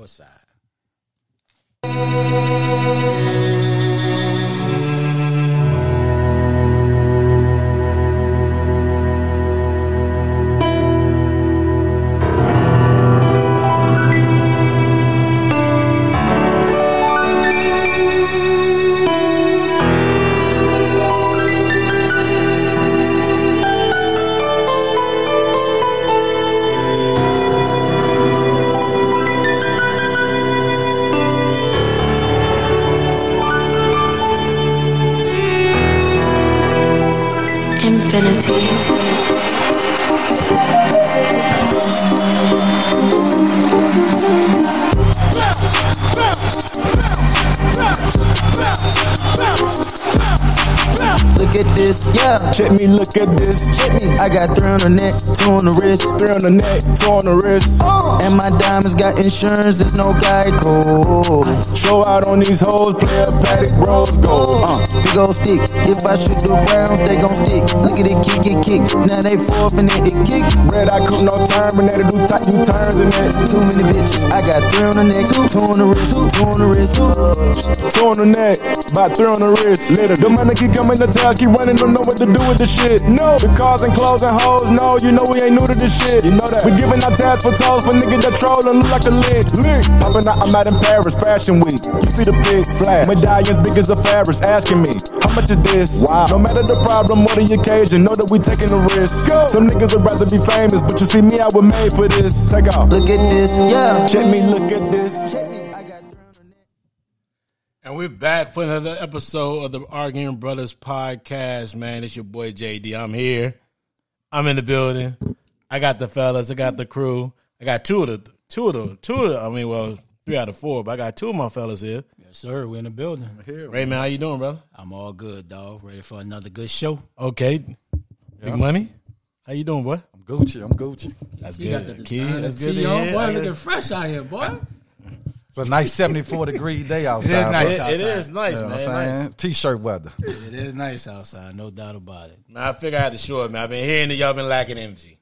What side? Look at this. I got three on the neck, two on the wrist. Three on the neck, two on the wrist. And my diamonds got insurance, there's no Geico. Show out on these hoes, play a paddock, rose Uh, big old stick. If I shoot the rounds, they gon' stick. Look at it, kick it, kick. Now they forfeiting it, it kick. Red I cook, no Terminator, do tight, do turns in it. Too many bitches. I got three on the neck, two on the wrist, two on the wrist. Two on the neck, about three on the wrist. Little. The money keep coming to town, keep running, don't know what to do with the shit. No, the cars and clothes and hoes, no, you know we ain't new to this shit. You know that. We giving out tabs for toes for niggas that troll and look like a lick. Lick. Popping out, I'm out in Paris, Fashion Week. You see the big flash. Medallions big as a Paris, asking me, how much is this? Wow. No matter the problem or the occasion, know that we taking a risk. Go. Some niggas would rather be famous, but you see me, I was made for this. Take off. Look at this, yeah. Check me, look at this. I got three on the. And we're back for another episode of the Arguing Brothers podcast, man. It's your boy JD. I'm here. I'm in the building. I got the fellas. I got the crew. I got two of the two of the two of the. I mean, well, three out of four, but I got two of my fellas here. Yes, sir. We're in the building. Raymond, how you doing, brother? I'm all good, dog. Ready for another good show. Okay. Big money. How you doing, boy? I'm Gucci. I'm Gucci. That's You got good. the Key, that's good to hear. Boy, I- looking fresh out here, boy. It's a nice 74 degree day outside. It is nice bro. It- it outside. is nice, You know what man. I'm Nice. saying? T-shirt weather. It is nice outside, no doubt about it. Man, I figure I had to show it, man. I've been hearing that y'all been lacking energy.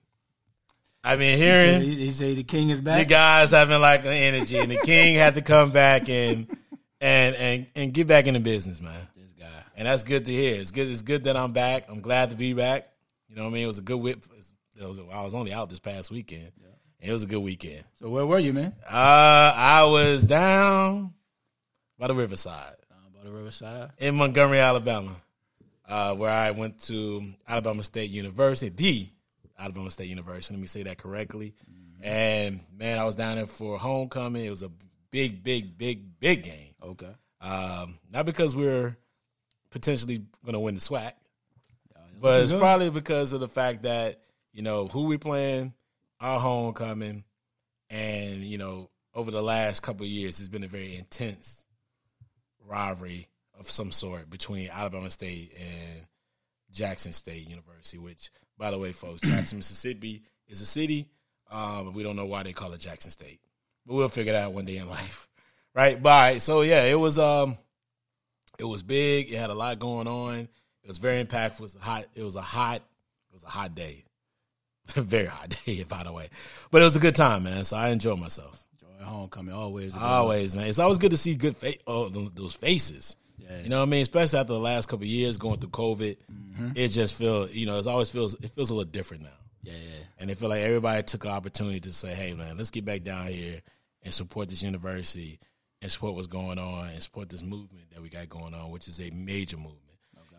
I've been He hearing say, he say the king is back. you back. guys having like the energy, and the king had to come back and and and and get back in the business, man. this guy. And that's good to hear. It's good. It's good that I'm back. I'm glad to be back. You know what I mean? It was a good whip. It was, I was only out this past weekend. And it was a good weekend. So where were you, man? Uh, I was down by the riverside Down by the riverside. in Montgomery, Alabama, uh, where I went to Alabama State University, the Alabama State University. Let me say that correctly. And man, I was down there for homecoming. It was a big, big, big, big game. Okay. Um, not because we're potentially going to win the SWAC, but it's probably because of the fact that you know who we playing, our homecoming, and you know over the last couple of years, it's been a very intense rivalry of some sort between Alabama State and Jackson State University. Which, by the way, folks, Jackson, Mississippi is a city. Um, we don't know why they call it Jackson State, but we'll figure that out one day in life, right? Bye. So yeah, it was um, it was big. It had a lot going on. It was very impactful. It was hot. It was a hot. It was a hot day. very hot day, by the way. But it was a good time, man. So I enjoyed myself. Enjoy homecoming always. Always, man. It's always good to see good face. oh, those those faces. Yeah. You know what I mean? Especially after the last couple of years going through COVID, Mm-hmm. it just feels you know it always feels it feels a little different now. Yeah, yeah. And it feel like everybody took an opportunity to say, hey, man, let's get back down here and support this university and support what's going on and support this movement that we got going on, which is a major movement.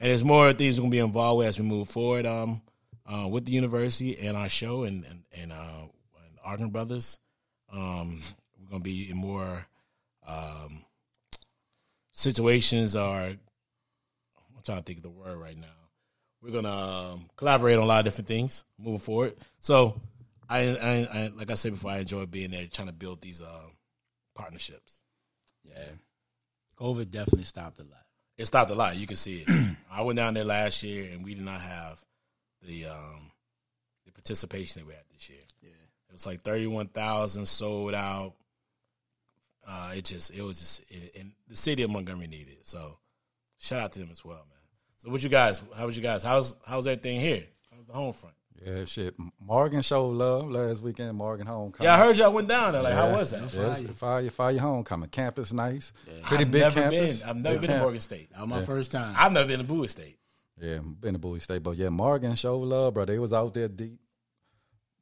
And there's more things we're going to be involved with as we move forward um, uh, with the university and our show and, and, and, uh, and Arguing Brothers. Um, we're going to be in more um, situations Are I'm trying to think of the word right now we're gonna um, collaborate on a lot of different things moving forward. So, I, I, I like I said before, I enjoy being there, trying to build these um, partnerships. Yeah. COVID definitely stopped a lot. It stopped a lot. You can see it. I went down there last year, and we did not have the um, the participation that we had this year. Yeah. It was like thirty one thousand sold out. Uh, it just it was just it, and the city of Montgomery needed it. So, shout out to them as well, man. So, what you guys? How was you guys? How's how's everything here? How's the home front? Yeah, shit. Morgan showed love last weekend. Morgan homecoming. Yeah, I heard y'all went down there. Like, how was that? Yeah, it's fire, fire homecoming. Campus nice. Pretty I've big never campus. been. I've never Big been to Morgan State. That was my first time. I've never been to Bowie State. Yeah, been to Bowie State, but yeah, Morgan showed love, bro. They was out there deep.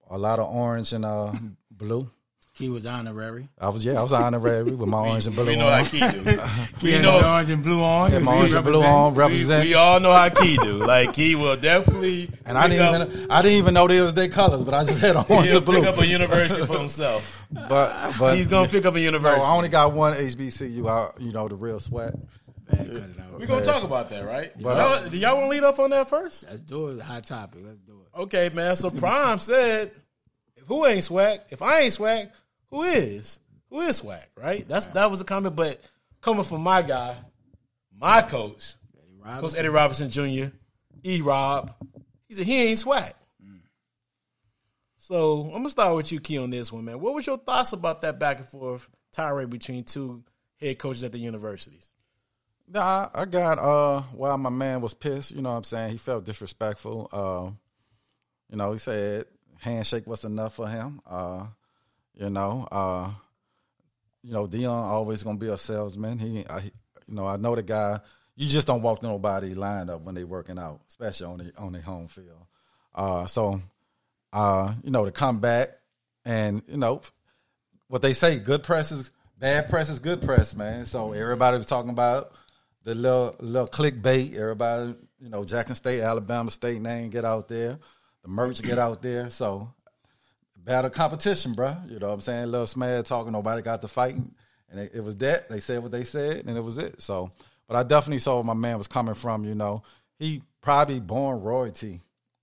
A lot of orange and uh blue. He was honorary. I was yeah, I was honorary with my orange and blue on. We know on. how Key do. We we know. orange and blue on. Yeah, my orange and blue on represent. we all know how Key do. Like Key will definitely. and I didn't up- even I didn't even know they was their colors, but I just had orange and blue. pick up a university for himself. But but He's gonna pick up a no, university. I only got one HBCU out. You know the real sweat. Man, cut it out. We're gonna talk about that, right? But, y'all, uh, do y'all want to lead off on that first? Let's do it. Hot topic. Let's do it. Okay, man. So Prime said, "Who ain't SWAC? If I ain't SWAC, who is? Who is SWAC? Right? That's that was a comment, but coming from my guy, my coach, Coach Eddie Robinson Jr., E Rob, he said he ain't SWAC. So I'm gonna start with you, Key, on this one, man. What was your thoughts about that back and forth tirade between two head coaches at the universities? Nah, I got uh while my man was pissed, you know what I'm saying? He felt disrespectful. Uh, you know, he said handshake was enough for him. Uh, you know, uh you know, Deion always gonna be a salesman. He, I, you know, I know the guy. You just don't walk nobody lined up when they working out, especially on the on their home field. Uh, so, uh, you know, to come back and you know, what they say, good press is bad press is good press, man. So everybody was talking about the little little clickbait. Everybody, you know, Jackson State, Alabama State name get out there, the merch get out there. So battle competition, bro. You know what I'm saying? Little smash talking, nobody got to fighting. And it, it was that. They said what they said, and it was it. So, but I definitely saw where my man was coming from. You know, he probably born royalty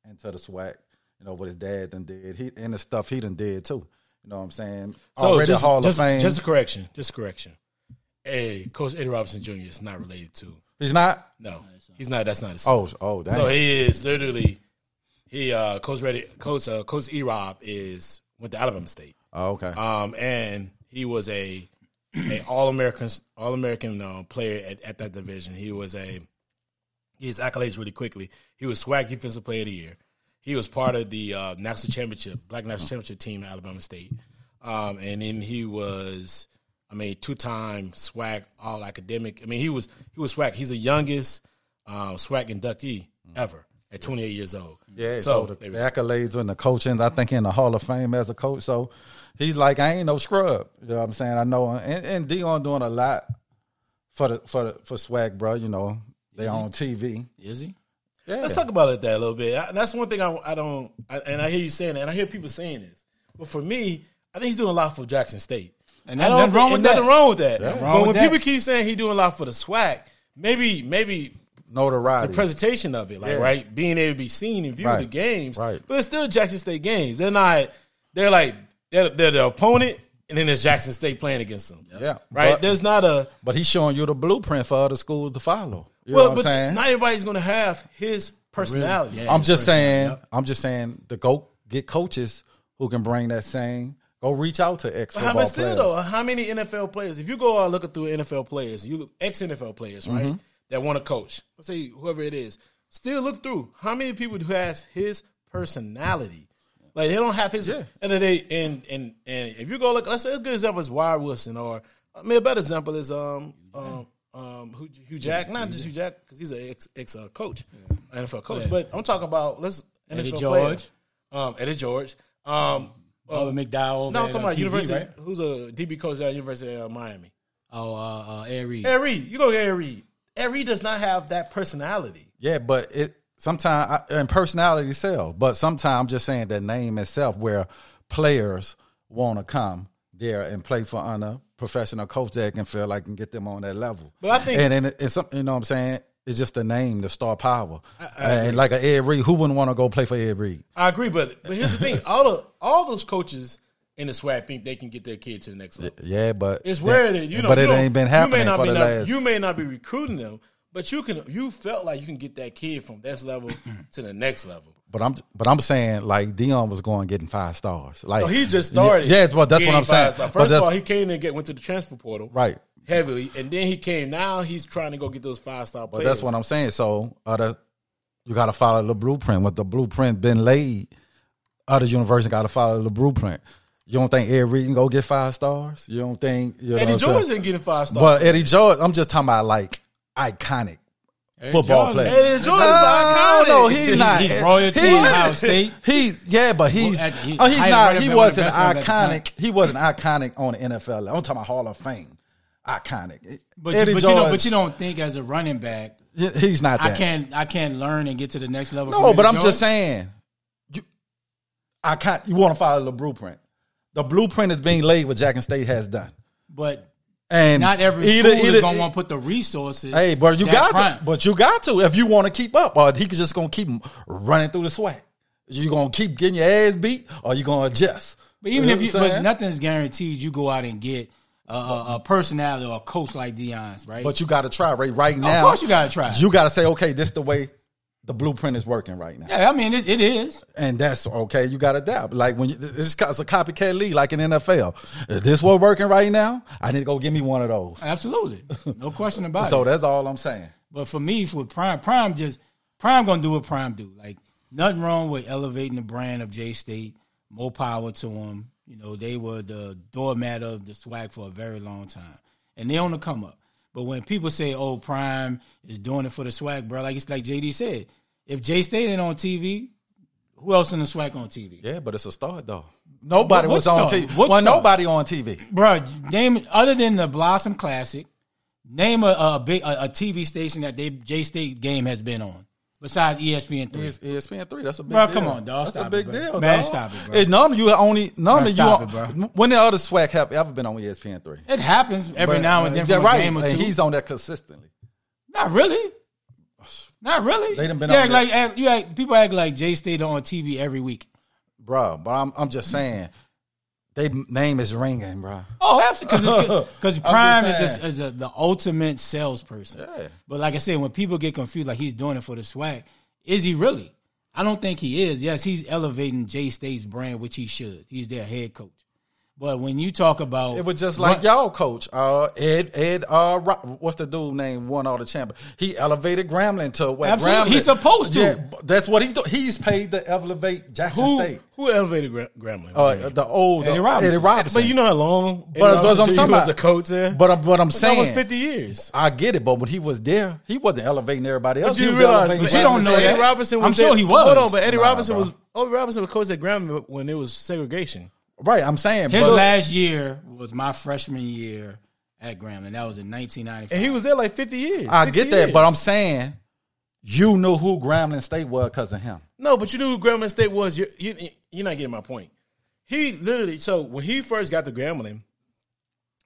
into the SWAC. You know what his dad done did, he and the stuff he done did too. You know what I'm saying? Already just, Hall just, of Fame. just a correction. Just a correction. Hey, Coach Eddie Robinson Jr. is not related to. He's not. No, he's not. That's not his oh, son. Oh, oh, damn. So he is literally he uh Coach Ready Coach uh, Coach E Rob is went to Alabama State. oh, okay. Um and he was a a all American all American uh, player at, at that division. He was a his accolades really quickly. He was SWAC Defensive Player of the Year. He was part of the uh, national championship, Black National Championship team at Alabama State. Um, and then he was, I mean, two time SWAC All Academic. I mean, he was he was SWAC. He's the youngest uh, SWAC inductee ever at 28 years old. Yeah, So, so, the, the accolades and the coaching, I think in the Hall of Fame as a coach. So he's like, I ain't no scrub. You know what I'm saying? I know, and, and Deion doing a lot for the for the, for SWAC, bro. You know, they on TV. Is he? Yeah, Let's talk about it that a little bit. I, that's one thing I, I don't, I, and I hear you saying that, and I hear people saying this. But for me, I think he's doing a lot for Jackson State. And I nothing don't wrong with and nothing that. wrong with that. wrong but with when that. people keep saying he's doing a lot for the SWAC, maybe maybe notoriety. the presentation of it, like Yeah. right, being able to be seen and view Right. the games. Right. But it's still Jackson State games. They're not. They're like they're, they're the opponent, and then there's Jackson State playing against them. yeah, Right. But, there's not a but he's showing you the blueprint for other schools to follow. You well, know what I'm but saying? not everybody's going to have his personality. Yeah. I'm just saying. Yep. I'm just saying to go get coaches who can bring that same. Go reach out to ex But how football about still though? How many NFL players? If you go out looking through NFL players, you look ex NFL players, right? Mm-hmm. That want to coach. Let's say whoever it is. Still look through how many people who has his personality. Like they don't have his. Yeah. And then they and and and if you go look, let's say a good example is Wire Wilson, or I mean a better example is um um um Hue, Hue Jack, not just Hue Jack because he's an ex ex uh, coach, NFL coach. But I'm talking about let's NFL Eddie. George. um Eddie George, um. Bubba McDowell. No, I'm talking about TV, University. right? Who's a DB coach at University of Miami? Oh, uh, uh, Ed Reed. Ed Reed. You go Reed. Ed Reed does not have that personality. Yeah, but it sometimes and personality sell. But sometimes I'm just saying the name itself, where players want to come there and play for under professional coach that can feel like can get them on that level. But I think- and then it- it's something you know what I'm saying. It's just the name, the star power, and like a Ed Reed, who wouldn't want to go play for Ed Reed? I agree, but but here's the thing: all the all those coaches in the SWAC think they can get their kid to the next level. Yeah, but It's where it is. You know, but you it ain't been You happening may not for be the not, last. you may not be recruiting them, but you can. You felt like you can get that kid from this level to the next level. But I'm but I'm saying like Deion was going getting five stars. Like So he just started. Yeah, well that's what I'm saying. stars. First of all, he came and get went to the transfer portal, right. Heavily, and then he came. Now he's trying to go get those five star But that's what I'm saying. So uh, other You got to follow the blueprint. What the blueprint been laid, other universities got to follow the blueprint. You don't think Ed Reed can go get five stars? You don't think you know Eddie what George saying? didn't get five stars? But Eddie George, I'm just talking about like iconic football George- player. Eddie George is No, iconic. no, he's not. He's royalty He- in Ohio State. He's yeah, but he's Well, at- he- oh, he's not. He been one of wasn't the best ones at the time. iconic. He wasn't iconic on the NFL. I'm talking about Hall of Fame, iconic. But, Eddie you, but George, you know, but you don't think as a running back, he's not I can't, I can't learn and get to the next level. No, from but Eddie I'm George? just saying, you, I can't. You want to follow the blueprint? The blueprint is being laid what Jackson State has done, But and not every either- school either- is gonna want to put the resources. Hey, but you got prime. to, but you got to if you want to keep up, or he just gonna keep running through the SWAC. You gonna keep getting your ass beat, or you gonna adjust? But even know if you, but nothing's guaranteed. You go out and get a, a, a personality or a coach like Deion's, right? But you got to try right right now. Of course you gotta try. You got to say, okay, this the way the blueprint is working right now, yeah, I mean, it, it is. and that's okay. You got to adapt. Like when you, it's, it's a copycat league, like in NFL. Is this what working right now? I need to go give me one of those. Absolutely, no question about So it. So that's all I'm saying. But for me, for Prime, Prime just Prime gonna do what Prime do. Like nothing wrong with elevating the brand of J State. More power to them. You know, they were the doormat of the SWAC for a very long time, and they on the come up. But when people say, "Oh, Prime is doing it for the SWAC," bro, like it's like JD said, if Jay State ain't on TV, who else in the SWAC on TV? Yeah, but it's a start though. Nobody What was on star? TV. What well, star? nobody on TV. Bro, name other than the Blossom Classic, name a, a big a, a TV station that they Jay State game has been on besides ESPN three. ESPN three. That's a big deal. Bro, deal. come on, dog. That's Stop a big it, bro. deal, Man, dog. stop it, bro. Hey, normally you only normally you on, it, bro. when the other SWAC have ever been on ESPN three. It happens every But, now and then yeah, right. game or two. And he's on that consistently. Not really. Not really. They done been act like act, you act, people act like Jay stayed on TV every week. bro. But I'm I'm just saying, they name is ringing, bro. Oh, absolutely. Because I'm Prime is just just is a, the ultimate salesperson. Yeah. But like I said, when people get confused, like he's doing it for the SWAC, is he really? I don't think he is. Yes, he's elevating Jay State's brand, which he should. He's their head coach. But when you talk about It was just like run- y'all coach, uh, Ed Ed. Uh, what's the dude name? Won all the champion. He elevated Grambling to what? Absolutely. Grambling- He's supposed to. Yeah, that's what he do. He's paid to elevate Jackson who State. who elevated Gra- Grambling? Uh, the old Eddie the- Robinson. Eddie Robinson. but you know how long? But that's what I'm Robinson talking was about. a coach there. But I'm, but I'm It's almost saying, fifty years. I get it. But when he was there, he wasn't elevating everybody else. But you he realize, elevating but you don't know Eddie that. Robinson was I'm sure he was. Hold on, but Eddie Nah, Robinson bro. was Obi Robinson was coach at Grambling when it was segregation. Right, I'm saying. his but, last year was my freshman year at Grambling. That was in 1995. And he was there like fifty years. I get that, but. I'm saying you knew who Grambling State was because of him. No, but you knew who Grambling State was. You're, you, you're not getting my point. He literally, so when he first got to Grambling,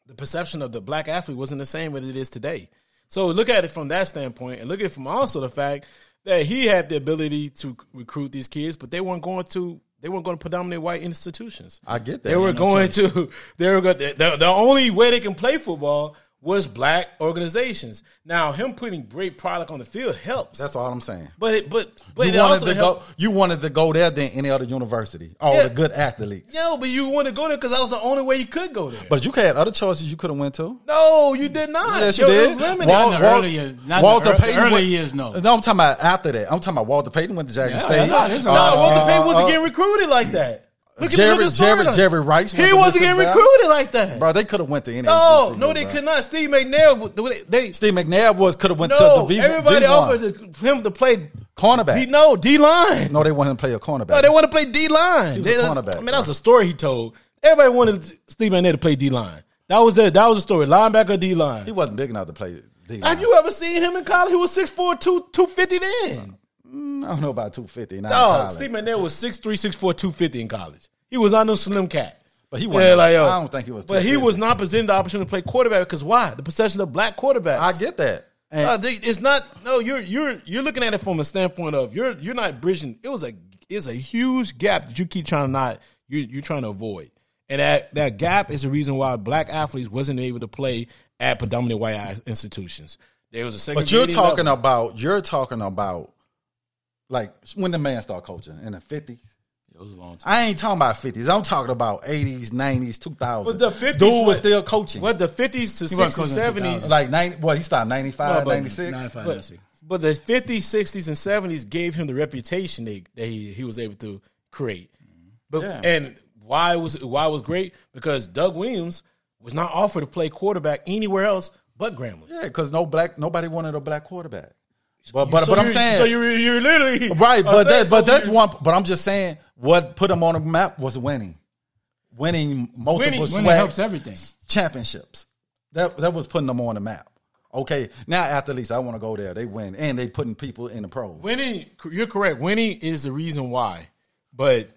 the perception of the black athlete wasn't the same as it is today. So look at it from that standpoint, and look at it from also the fact that he had the ability to recruit these kids, but they weren't going to. They weren't going to predominate white institutions. I get that. They were going to. They were going. The, the only way they can play football was black organizations. Now, him putting great product on the field helps. That's all I'm saying. but it, but but you it wanted also to helped- go. You wanted to go there than any other university. All Yeah. the good athletes. Yo, but you want to go there because that was the only way you could go there. But you had other choices you could have went to. no, you did not. Yes, Yo, you it did. was limited. Not in the early years. Not in the ear- early went- years, no. No, I'm talking about after that. I'm talking about Walter Payton went to Jackson Yeah, State. yeah, it's no, lot. Walter Uh, Payton wasn't uh, getting recruited like that. Look Jerry- at Jerry- Jerry Rice He wasn't getting recruited like that. Bro, they could have went to any. no, no, they bro. could not. Steve McNair, they, Steve McNair was could have went no. to the V. everybody D1. offered him to play cornerback. D, no D line. No, they wanted him to play a cornerback. No, they want to play D line. He was a cornerback, I mean, that was a story he told. Everybody wanted Steve McNair to play D line. That was the that was the story. Linebacker, D line. he wasn't big enough to play. D line. Have you ever seen him in college? He was 6'4", 2, 250 then. I don't know about two fifty. No, Steve McNair was 6'3", 6'4", 250 in college. He was on no slim cat. But he Yeah, wasn't- like, yo. I don't think he was But he was not presented the opportunity to play quarterback because why? The possession of black quarterbacks. I get that. Uh, it's not. No, you're you're you're looking at it from a standpoint of you're you're not bridging. It was a it's a huge gap that you keep trying to not you're you're trying to avoid, and that that gap is the reason why black athletes wasn't able to play at predominantly white institutions. There was a second. But you're talking level. about you're talking about like when the man started coaching in the fifties. It was a long time. I ain't talking about fifties. I'm talking about eighties, nineties, two thousands. But the 50s dude was was- still coaching. what the fifties to sixties, seventies. Like ninety? Well, he started 95, No, but 96. 95, But, 96. But the 50s, 60s, and 70s gave him the reputation they, that he, he was able to create. Mm-hmm. But Yeah. and why was it why was great? Because Doug Williams was not offered to play quarterback anywhere else but Grambling. Yeah, because no black, nobody wanted a black quarterback. But but, So but I'm saying so you're you're literally right. But that, but that's one. But I'm just saying what put him on the map was winning, winning multiple Winning- it helps everything. championships. That that was putting them on the map. Okay, now athletes, I want to go there. They win, and they putting people in the pros. Winning, you're correct. Winning is the reason why, but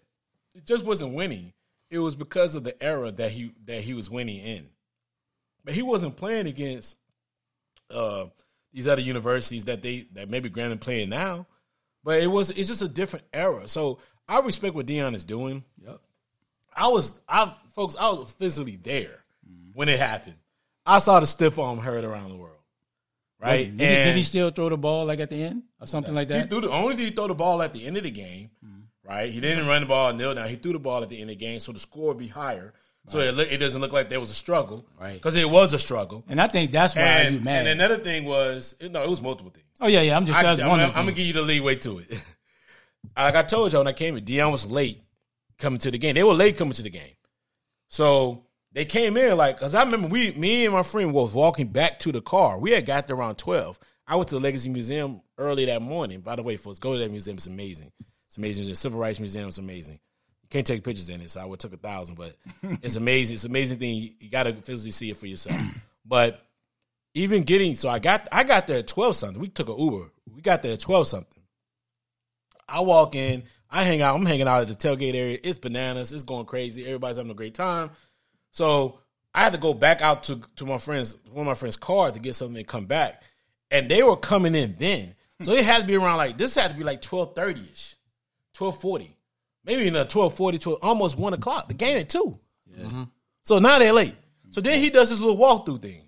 it just wasn't winning. It was because of the era that he that he was winning in. But he wasn't playing against uh, these other universities that they that maybe Grambling playing now. But it was it's just a different era. So I respect what Deion is doing. Yep. I was I folks I was physically there when it happened. I saw the stiff arm heard around the world. Right? Did, he, did he still throw the ball like at the end or something like that? he threw the only did he throw the ball at the end of the game, mm-hmm. right? He didn't run the ball kneel down. He threw the ball at the end of the game, so the score would be higher. So it, look, it doesn't look like there was a struggle, Right. Because it was a struggle. And I think that's why And, you mad. and another thing was, no, it was multiple things. oh yeah, yeah. I'm just I, am one. of gonna give you the leeway to it. like I told y'all when I came in, Deion was late coming to the game. They were late coming to the game, so they came in like because I remember we, me and my friend was walking back to the car. We had got there around twelve. I went to the Legacy Museum early that morning. By the way, folks, go to that museum. It's amazing. It's amazing. The Civil Rights Museum is amazing. Can't take pictures in it, so I would took a thousand, but it's amazing. It's amazing thing. You, you got to physically see it for yourself. But even getting so I got I got there at twelve something. We took an Uber. We got there at twelve something. I walk in, I hang out, I'm hanging out at the tailgate area. It's bananas, it's going crazy. Everybody's having a great time. So I had to go back out to to my friends, one of my friends' car to get something and come back. And they were coming in then. So it had to be around like this had to be like twelve thirty ish. Twelve forty. Maybe in a 1240, 12, almost one o'clock. The game at two. Mm-hmm. So now they're late. So then he does his little walkthrough thing.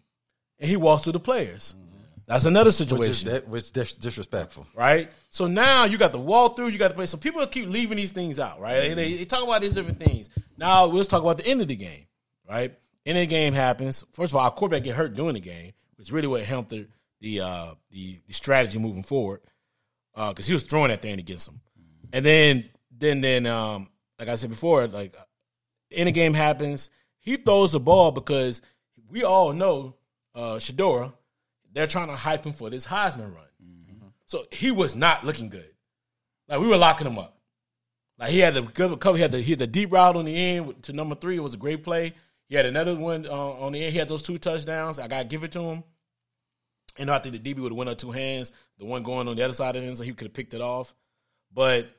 And he walks through the players. Mm-hmm. That's another Which is situation that which dis- disrespectful. right? So now you got the walkthrough, you got the play. So people keep leaving these things out, right? They, they, they talk about these different things. Now let's talk about the end of the game, right? End of the game happens. First of all, our quarterback get hurt during the game, which really what helped the the uh, the, the strategy moving forward uh, because he was throwing that thing against him. Mm-hmm. And then then then um, like I said before, like in the game happens, he throws the ball because we all know uh, Shedeur. They're trying to hype him for this Heisman run. So he was not looking good. Like we were locking him up. Like he had the good cover. He had the he had the deep route on the end to number three. It was a great play. He had another one uh, on the end. He had those two touchdowns. I got to give it to him. And I think the DB would have went up two hands. The one going on the other side of him, so he could have picked it off. But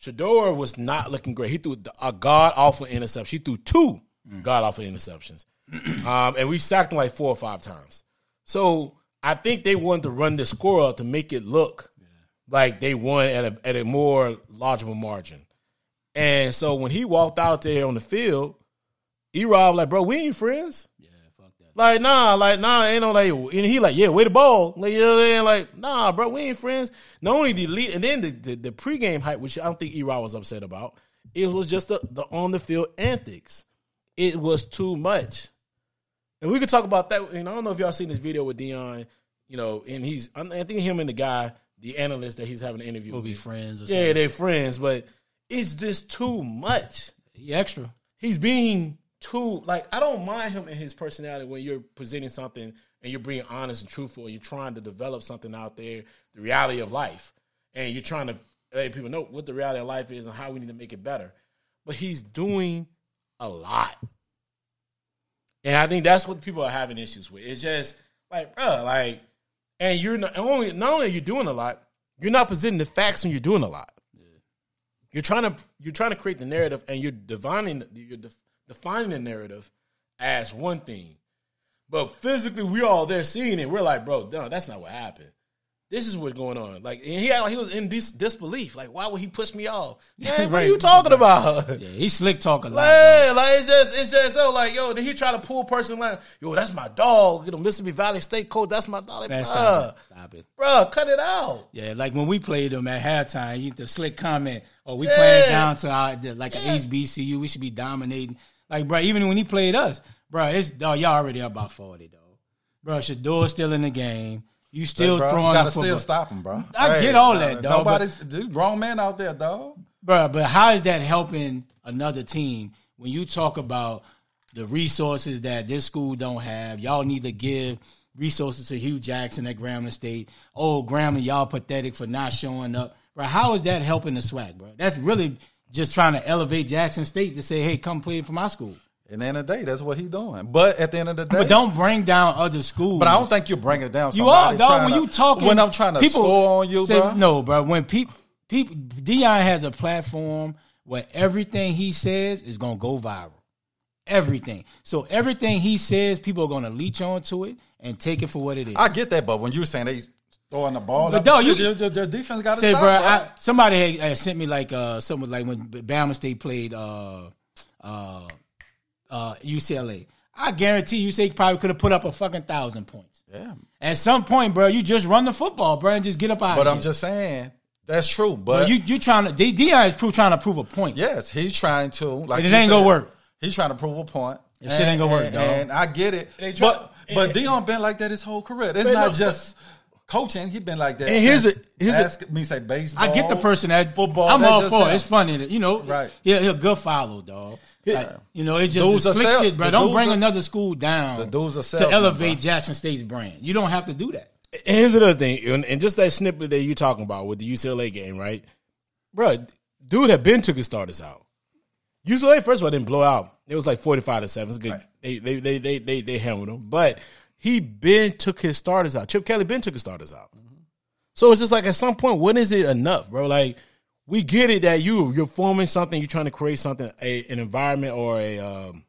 Shedeur was not looking great. He threw a god awful interception. He threw two god awful interceptions, um, and we sacked him like four or five times. So I think they wanted to run the score up to make it look like they won at a at a more largeable margin. And so when he walked out there on the field, E Rob like, bro, we ain't friends. Yeah, fuck that. Like, nah, like, nah, ain't no like, and he like, yeah, way the ball. Like, you know what I'm saying? Like, nah, bro, we ain't friends. Not only the lead, and then the, the, the pregame hype, which I don't think E-Rod was upset about, it was just the, the on the field antics. It was too much. And we could talk about that. And I don't know if y'all seen this video with Deion, you know, and he's, I think him and the guy, the analyst that he's having an interview We'll with. be friends or Yeah, they're friends, but it's just too much He extra. he's being too like I don't mind him and his personality when you're presenting something and you're being honest and truthful and you're trying to develop something out there, the reality of life, and you're trying to let people know what the reality of life is and how we need to make it better. But he's doing a lot, and I think that's what people are having issues with. It's just like, bro, like, and you're not only not only are you doing a lot, you're not presenting the facts when you're doing a lot Yeah. you're trying to you're trying to create the narrative and you're divining you're def- defining the narrative as one thing but physically we all there seeing it we're like bro no that's not what happened this is what's going on like and he like he was in dis- disbelief like why would he push me off Man, what are you talking about Yeah, he slick talk a lot. bro. Like it's just it's just so like yo, did he try to pull a person like yo, that's my dog, you know, Mississippi Valley State coach, that's my dog, like, Man, stop it. Stop it. bruh, cut it out. Yeah, like when we played them at halftime, you the slick comment, "Oh, we Yeah. playing down to our, like an HBCU, we should be dominating." Like, bro, even when he played us, bro, it's dog, y'all already up about forty, though. Bro, Shedeur's still in the game. You still bro, throwing you gotta still stop him, bro. I get all that, dog, but- Nobody's there's grown men out there, dog. Bruh, but how is that helping another team when you talk about the resources that this school don't have? Y'all need to give resources to Hue Jackson at Grambling State. Oh, Grambling, y'all pathetic for not showing up. Bro, how is that helping the SWAC, bro? That's really just trying to elevate Jackson State to say, hey, come play for my school. At the end of the day, that's what he's doing. But at the end of the day, But don't bring down other schools. But I don't think you're bringing down. You are, dog. When to- you talking, when I'm trying to people score on you, say- bro. No, bro. When people, people, Deion has a platform where everything he says is gonna go viral. Everything. So everything he says, people are gonna leech onto it and take it for what it is. I get that, but when you're saying they throwing the ball, But up, dog, you- your, your, your defense got to Say, stop, bro, bro. I, somebody had, uh, sent me like uh, something like when Bama State played uh, uh, uh, UCLA. I guarantee you, say probably could have put up a fucking thousand points. yeah, At some point, bro, you just run the football, bro, and just get up out. but of I'm here. just saying that's true. But But you you trying to D- Deion is prove, trying to prove a point. yes, he's trying to. Like But it you ain't gonna work. He's trying to prove a point. It shit ain't gonna work, and, dog. And I get it. They try- but but Deion been like that his whole career. It's not no, just coaching. He's been like that. And here's a- here's a- ask me say baseball. I get the person that football. I'm all for it. It's funny, that, you know. Right. Yeah, he'll good follow, dog. Like, you know, it just Dudes the slick sell- shit, bro. the Don't bring are- another school down. the dudes are to elevate bro. Jackson State's brand. You don't have to do that. And here's another thing, and, and just that snippet that you're talking about with the UCLA game, right? Bro, dude had been took his starters out. UCLA first of all didn't blow out. It was like forty five to seven. It's good. They, they they they they they hammered him, but he been took his starters out. Chip Kelly been took his starters out. So it's just like at some point, when is it enough, bro? Like we get it that you you're forming something, you're trying to create something, a an environment or a um,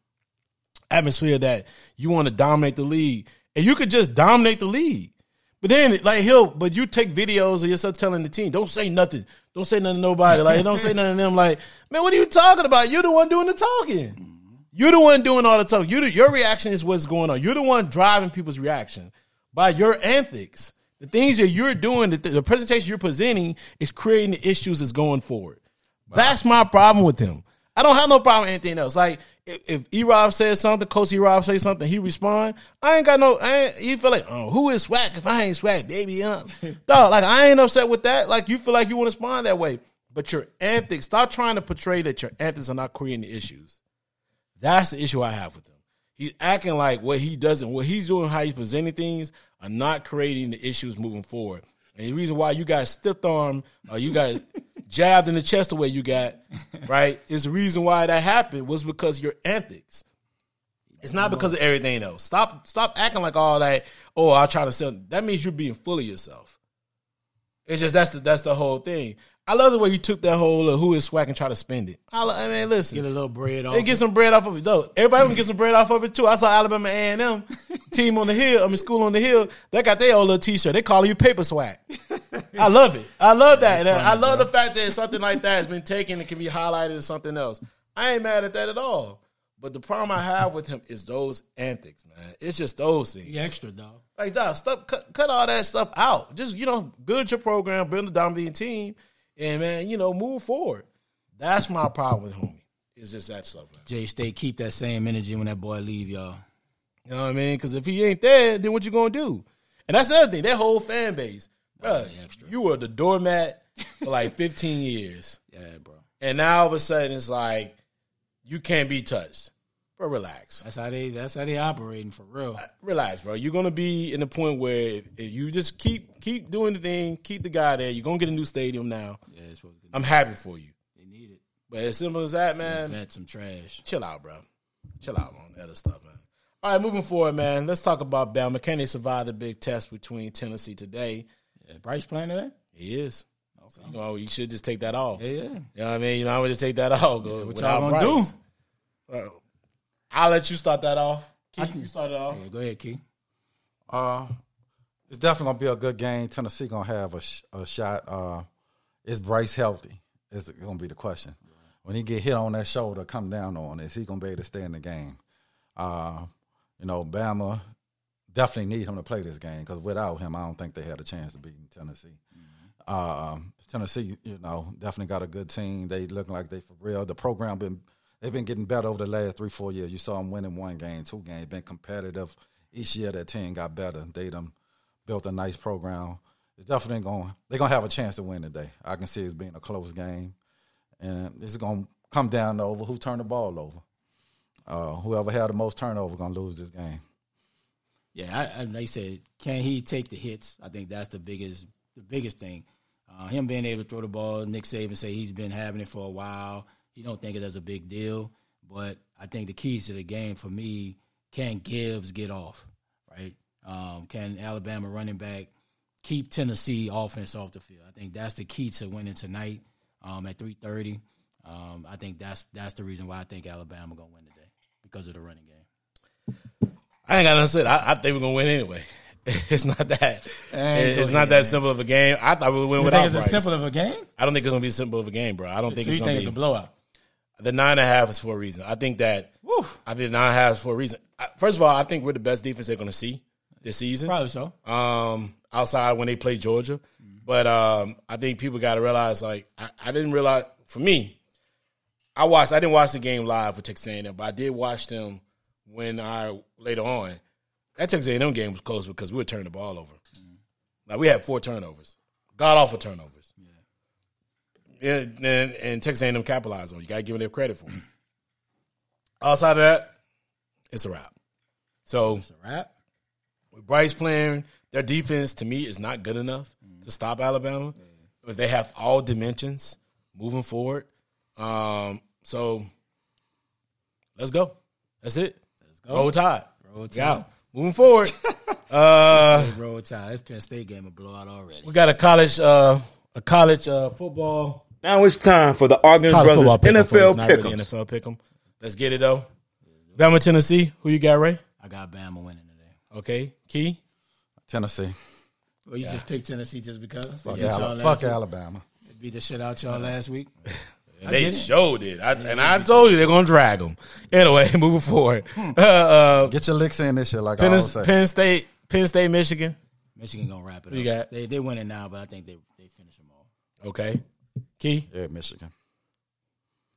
atmosphere that you want to dominate the league, and you could just dominate the league. But then, like he'll, but you take videos of yourself telling the team, "Don't say nothing, don't say nothing to nobody." Like, don't say nothing to them. Like, man, what are you talking about? You're the one doing the talking. You're the one doing all the talking. You, your reaction is what's going on. You're the one driving people's reaction by your antics. The things that you're doing, the, the presentation you're presenting, is creating the issues that's going forward. That's my problem with him. I don't have no problem with anything else. Like if, if E Rob says something, Coach E Rob say something, he respond. I ain't got no. I ain't, you feel like, oh, who is SWAC? If I ain't SWAC, baby, uh, dog. Like I ain't upset with that. Like you feel like you want to respond that way, but your antics. Stop trying to portray that your antics are not creating the issues. That's the issue I have with him. He's acting like what he doesn't, what he's doing, how he's presenting things, are not creating the issues moving forward. And the reason why you got stiff arm, or you got jabbed in the chest the way you got, right, is the reason why that happened was because of your antics. It's not because of everything else. Stop, stop acting like all that. Oh, I'll try to sell. That means you're being full of yourself. It's just that's the that's the whole thing. I love the way you took that whole uh, who is SWAC and try to spend it. I, I mean, listen, Get a little bread off. they get some bread off of it though. Everybody can get some bread off of it too. I saw Alabama A and M team on the hill. I mean, school on the hill. They got their old little T-shirt. They call you paper SWAC. I love it. I love that. And I love the fact that something like that has been taken and can be highlighted as something else. I ain't mad at that at all. But the problem I have with him is those antics, man. It's just those things. He extra dog. Like, dog, stop, cut, cut all that stuff out. Just, you know, build your program, build a dominating team, and, man, you know, move forward. That's my problem with homie. Is just that stuff, man. J State keep that same energy when that boy leave, y'all. You know what I mean? Because if he ain't there, then what you gonna do? And that's the other thing. That whole fan base, bro. You were the doormat for like 15 years, Yeah, bro. and now all of a sudden it's like you can't be touched. Bro, relax. That's how they. That's how they operating for real. Relax, bro. You're gonna be in the point where if, if you just keep keep doing the thing, keep the guy there. You're gonna get a new stadium now. Yeah, that's what I'm happy for you. they need it. But as simple as that, man. Vet some trash. chill out, bro. Chill out on the other stuff, man. All right, moving forward, man. Let's talk about Bama. Can they survive the big test between Tennessee today? Yeah, Bryce playing today? He is. So, you know, you should just take that off. Yeah, yeah. You know what I mean? You know, I would just take that off. Go what y'all gonna Bryce. Uh, I'll let you start that off. Keith, you start it off. Yeah, go ahead, Key. Uh, it's definitely gonna be a good game. Tennessee gonna have a, sh- a shot. Uh, is Bryce healthy? Is gonna be the question. When he get hit on that shoulder, come down on, is he gonna be able to stay in the game? Uh, you know, Bama definitely need him to play this game because without him, I don't think they had a chance to beat Tennessee. Um, Tennessee, you know, definitely got a good team. They looking like they for real. The program been they've been getting better over the last three four years. You saw them winning one game, two games, been competitive each year. That team got better. They them built a nice program. It's definitely going. They're gonna have a chance to win today. I can see it being a close game, and it's gonna come down to over who turned the ball over. Uh, whoever had the most turnover gonna lose this game. Yeah, I, I, like said, can he take the hits? I think that's the biggest the biggest thing. Uh, him being able to throw the ball, Nick Saban say he's been having it for a while. He don't think it as a big deal, but I think the keys to the game for me can Gibbs get off, right? Um, can Alabama running back keep Tennessee offense off the field? I think that's the key to winning tonight um, at three thirty. Um, I think that's that's the reason why I think Alabama gonna win today because of the running game. I ain't got nothing to say. I, I think we're gonna win anyway. It's not that. Ain't It's not that man. simple of a game. I thought we would win You without think it's Bryce. simple of a game? I don't think it's gonna be simple of a game, bro. I don't think So it's you gonna think be it's a blowout? The nine and a half is for a reason. I think that Woo. I think nine and a half is for a reason. First of all, I think we're the best defense they're gonna see this season. Probably so. um, outside when they play Georgia. But um, I think people got to realize, like, I, I didn't realize. For me, I watched. I didn't watch the game live for Texas A&M, but I did watch them when I later on. That Texas A&M game was close because we were turning the ball over. Like we had four turnovers, god awful turnovers. Yeah, and, and Texas A&M capitalized on. You got to give them their credit for. it. Outside of that, it's a wrap. So It's a wrap. with Bryce playing, their defense to me is not good enough to stop Alabama. If they have all dimensions moving forward, um, so let's go. That's it. Let's go. Roll Tide. Roll Tide. out. Moving forward. uh, Roll Tide. This Penn State game a blowout already. we got a college, uh, a college uh, football, Now it's time for the Arguing college Brothers football pick'em NFL not really NFL pick'em. Let's get it though. Bama, Tennessee. Who you got, Ray? I got Bama winning today. Okay, Key. Tennessee. Well, you just picked Tennessee just because? Fuck, Beat y'all last fuck week? Alabama. Beat the shit out y'all last week. And they it. showed it. I, and I told you they're going to drag them. Anyway, moving forward. Hmm. Uh, uh, Get your licks in this shit like I Penn, always say. Penn State, Penn State, Michigan. Michigan gonna wrap it Who up. you got? They they winning now, but I think they they finish them all. Okay. Key. Yeah, Michigan.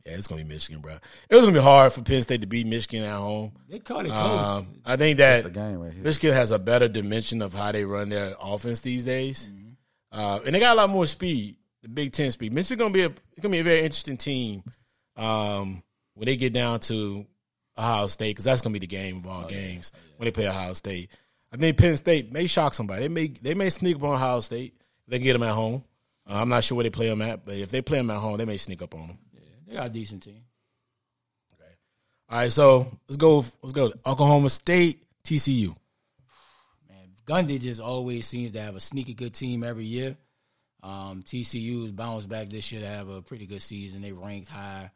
Yeah, it's going to be Michigan, bro. It was going to be hard for Penn State to beat Michigan at home. They caught it close. Um, I think that The game right here. Michigan has a better dimension of how they run their offense these days, Mm-hmm. uh, and they got a lot more speed. The Big Ten speed. Michigan gonna be a it's gonna be a very interesting team um, when they get down to Ohio State because that's gonna be the game of all Oh, games when they play Ohio State. I think Penn State may shock somebody. They may they may sneak up on Ohio State. They can get them at home. Uh, I'm not sure where they play them at, but if they play them at home, they may sneak up on them. Yeah, they got a decent team. All right, so let's go. Let's go. Oklahoma State, TCU. Man, Gundy just always seems to have a sneaky good team every year. Um, TCU's bounced back this year to have a pretty good season. They ranked high,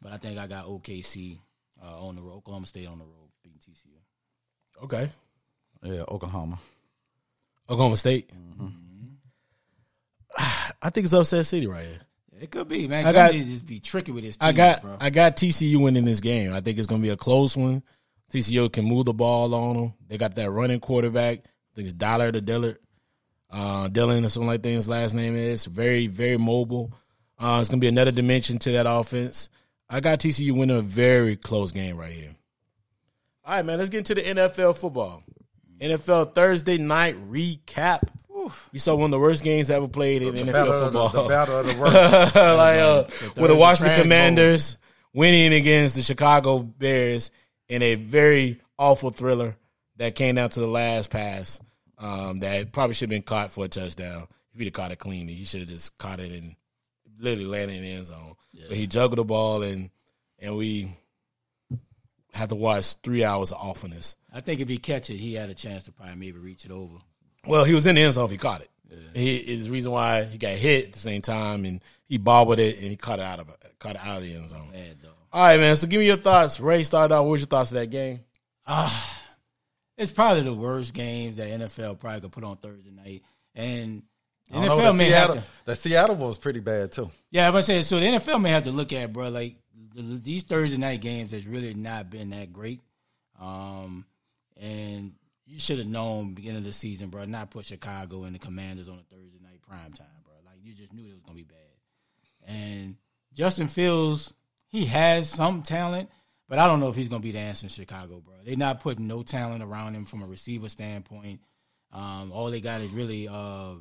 but I think I got OKC uh, on the road. Oklahoma State on the road beating TCU. Okay, Yeah, Oklahoma. Oklahoma State. Mm-hmm. I think it's upset city right here. It could be man. I got- Gundy just be tricky with his team, I got bro. I got TCU winning this game. I think it's gonna be a close one. TCU can move the ball on them. They got that running quarterback. I think it's Dollar to Dillard, uh, Dillon or something like that. His last name is very very mobile. Uh, it's gonna be another dimension to that offense. I got TCU winning a very close game right here. All right, man. Let's get into the NFL football. NFL Thursday night recap. We saw one of the worst games ever played in NFL Battle of the, football the battle of the worst. like uh, with the Washington Trash Bowl. Commanders winning against the Chicago Bears in a very awful thriller that came down to the last pass. Um, that probably should have been caught for a touchdown. If he'd have caught it cleanly, he should have just caught it and literally landed in the end zone. But he juggled the ball and and we had to watch three hours of awfulness. I think if he catch it, he had a chance to probably maybe reach it over. Well, he was in the end zone if he caught it. He is the reason why he got hit at the same time and he bobbled it and he caught it out of caught it out of the end zone. Bad though. All right, man. So give me your thoughts. Ray, start out. What was your thoughts of that game? It's probably the worst games that NFL probably could put on Thursday night. And the I don't know, NFL the, may have Seattle, to, the Seattle was pretty bad too. yeah, I'm gonna say so. The NFL may have to look at bro, like the, these Thursday night games has really not been that great. Um, and you should have known beginning of the season, bro, not put Chicago and the Commanders on a Thursday night prime time, bro. Like you just knew it was gonna be bad. And Justin Fields, he has some talent, but I don't know if he's gonna be the answer in Chicago, bro. They're not putting no talent around him from a receiver standpoint. Um, all they got is really uh,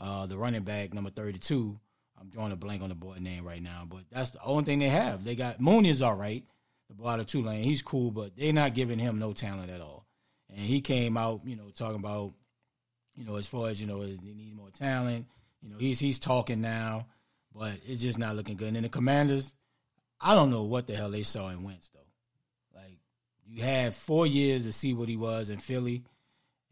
uh, the running back number thirty two. I'm drawing a blank on the boy name right now, but that's the only thing they have. They got Mooney is all right, the boy out of Tulane. He's cool, but they're not giving him no talent at all. And he came out, you know, talking about, you know, as far as you know, they need more talent. You know, he's he's talking now, but it's just not looking good. And the Commanders, I don't know what the hell they saw in Wentz though. Like you had four years to see what he was in Philly,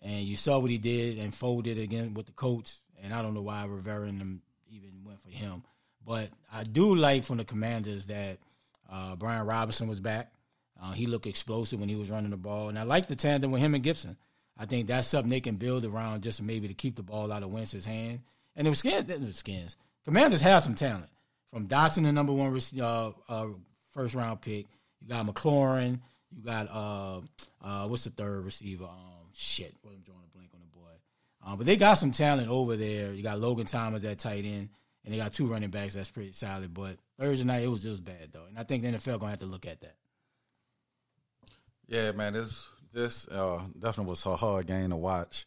and you saw what he did and folded again with the Colts. And I don't know why Rivera and them even went for him. But I do like from the Commanders that uh, Brian Robinson was back. Uh, he looked explosive when he was running the ball, and I like the tandem with him and Gibson. I think that's something they can build around just maybe to keep the ball out of Wentz's hand. And the skins, skins. Commanders have some talent. From Dotson, the number one uh, uh, first round pick, you got McLaurin, you got uh, uh, what's the third receiver? Um, shit, I'm drawing a blank on the boy. Uh, but they got some talent over there. You got Logan Thomas at tight end, and they got two running backs that's pretty solid. But Thursday night it was just bad though, and I think the NFL gonna have to look at that. Yeah, man, this this uh, definitely was a hard game to watch.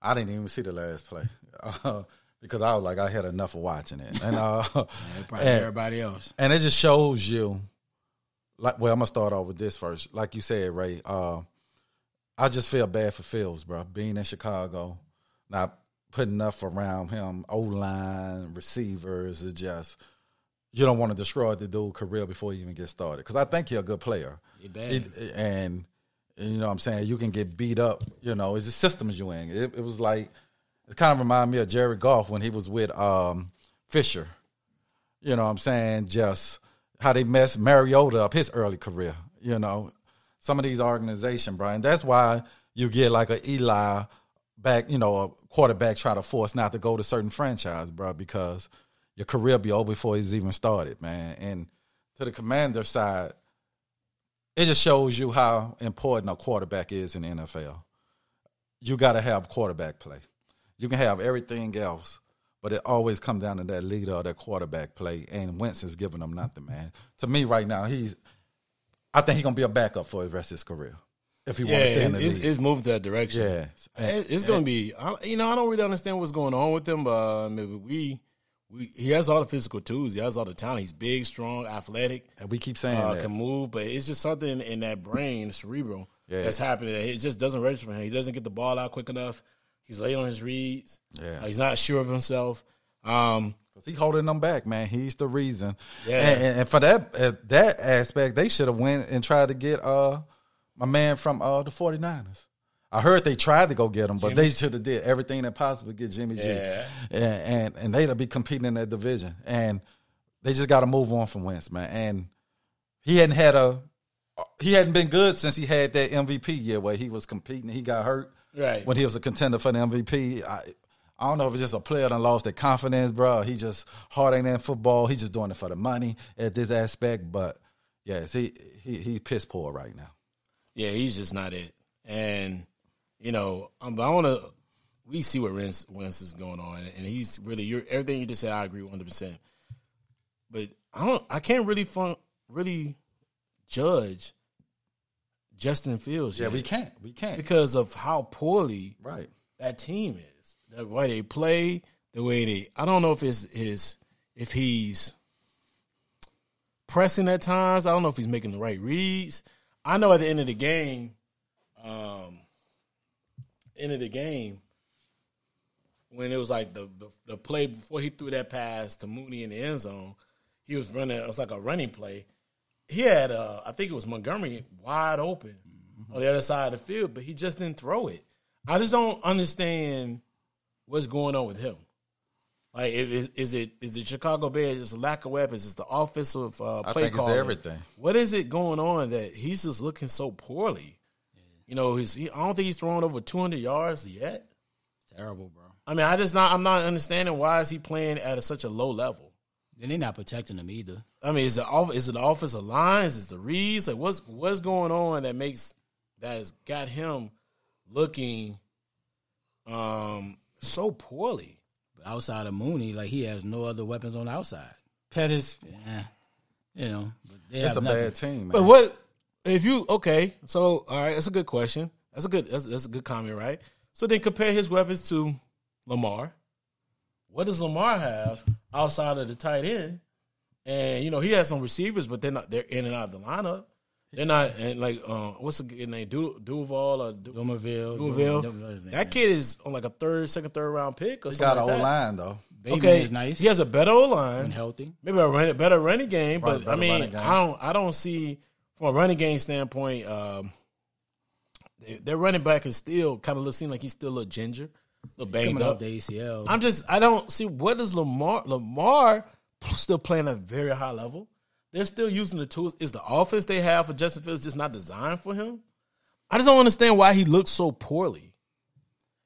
I didn't even see the last play uh, because I was like, I had enough of watching it, and uh, Yeah, probably and, everybody else. and it just shows you. Like, well, I'm gonna start off with this first. Like you said, Ray, uh, I just feel bad for Fields, bro. Being in Chicago, not putting enough around him, O line, receivers, is just you don't want to destroy the dude career before he even gets started. Because I think he's a good player. He- and, and you know what I'm saying? You can get beat up, you know, it's the systems you in. It, it was like, it kind of reminded me of Jerry Goff when he was with um, Fisher. You know what I'm saying? Just how they messed Mariota up his early career, you know. Some of these organizations, Brian, that's why you get like a Eli back, you know, a quarterback try to force not to go to certain franchise, bro, because your career be over before he's even started, man. And to the commander side, it just shows you how important a quarterback is in the NFL. You got to have quarterback play. You can have everything else, but it always comes down to that leader or that quarterback play. And Wentz is giving them nothing, man. To me, right now, he's. I think he's gonna be a backup for the rest of his career if he Yeah, wants to stay in the it's, league. it's moved that direction. Yeah. It- it's going to be. You know, I don't really understand what's going on with him, but uh, I mean, we, we, he has all the physical tools. He has all the talent. He's big, strong, athletic. and we keep saying uh, that. can move, but it's just something in that brain, the cerebral, Yeah. that's happening. It just doesn't register for him. He doesn't get the ball out quick enough. He's late on his reads. Yeah. Uh, he's not sure of himself. Um, Cause he holding them back, man. He's the reason. Yeah. And, and- and for that uh, that aspect, they should have went and tried to get uh my man from uh the 49ers. I heard they tried to go get him, but they should have did everything that possible to get Jimmy G. Yeah. And and, and they'd be competing in that division. And they just got to move on from Wentz, man. And he hadn't had a he hadn't been good since he had that MVP year where he was competing. He got hurt Right. when he was a contender for the MVP. I, I don't know if it's just a player that lost their confidence, bro. He just hard ain't in football. He just doing it for the money at this aspect. But yes, he he he piss poor right now. yeah, he's just not it. And you know, um, I want to. We see what Wentz, Wentz is going on, and he's really you're, everything you just said. I agree one hundred percent. But I don't. I can't really fun, really judge Justin Fields. Yeah, yet we can't. We can't. because of how poorly Right. that team is. The way they play, the way they I don't know if it's his if he's pressing at times. I don't know if he's making the right reads. I know at the end of the game, um end of the game, when it was like the, the the play before he threw that pass to Mooney in the end zone, he was running it was like a running play. He had uh I think it was Montgomery wide open on the other side of the field, but he just didn't throw it. I just don't understand what's going on with him. Like, is, is it is it Chicago Bears? Is it lack of weapons? Is the offensive uh, I play think it's everything. What is it going on that he's just looking so poorly? You know, he's, he, I don't think he's thrown over 200 yards yet. Terrible, bro. I mean, I just not I'm not understanding why is he playing at a, such a low level. Then they're not protecting him either. I mean, is it off? Is it the offensive lines? Is it the reads? Like, what's what's going on that makes that has got him looking um so poorly? But outside of Mooney, like he has no other weapons on the outside. Pettis, yeah, you know, but they It's have a nothing. bad team, man. But what if you okay? So all right, that's a good question. That's a good that's, that's a good comment, right? So then compare his weapons to Lamar. What does Lamar have outside of the tight end? And you know he has some receivers, but they're not. They're in and out of the lineup. They're not. And like, uh, what's the kid name? Du- Duval or Du- Dumerville. Duval. Dum- what's his name? That kid is on like a third, second, third round pick or He something got an like old that. line though. Bateman Okay, is nice. he has a better O and line, healthy. maybe a run, better running game. Right, But I mean. I don't, I don't see from a running game standpoint. Um, they- their running back is still kind of look seem like he's still a little ginger, a little banged Coming up. up the ACL. I'm just I don't see what is Lamar Lamar still playing at a very high level. They're still using the tools. Is the offense they have for Justin Fields just not designed for him? I just don't understand why he looks so poorly.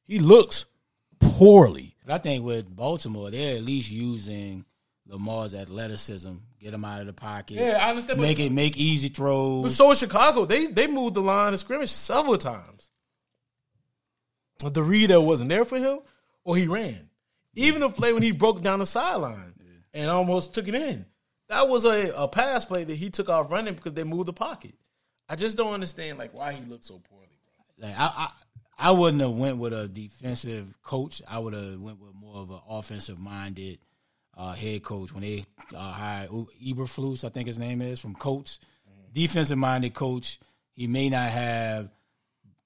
He looks poorly. But I think with Baltimore, they're at least using Lamar's athleticism, get him out of the pocket, Yeah, I understand. make but, it make easy but throws. so is Chicago. They they moved the line of scrimmage several times. The reader wasn't there for him, or he ran. Even the play when he broke down the sideline and almost took it in. That was a, a pass play that he took off running because they moved the pocket. I just don't understand like why he looked so poorly. Bro. Like, I, I I wouldn't have went with a defensive coach. I would have went with more of an offensive minded uh, head coach when they uh, hired Eberflus, I think his name is from Colts. Defensive minded coach. He may not have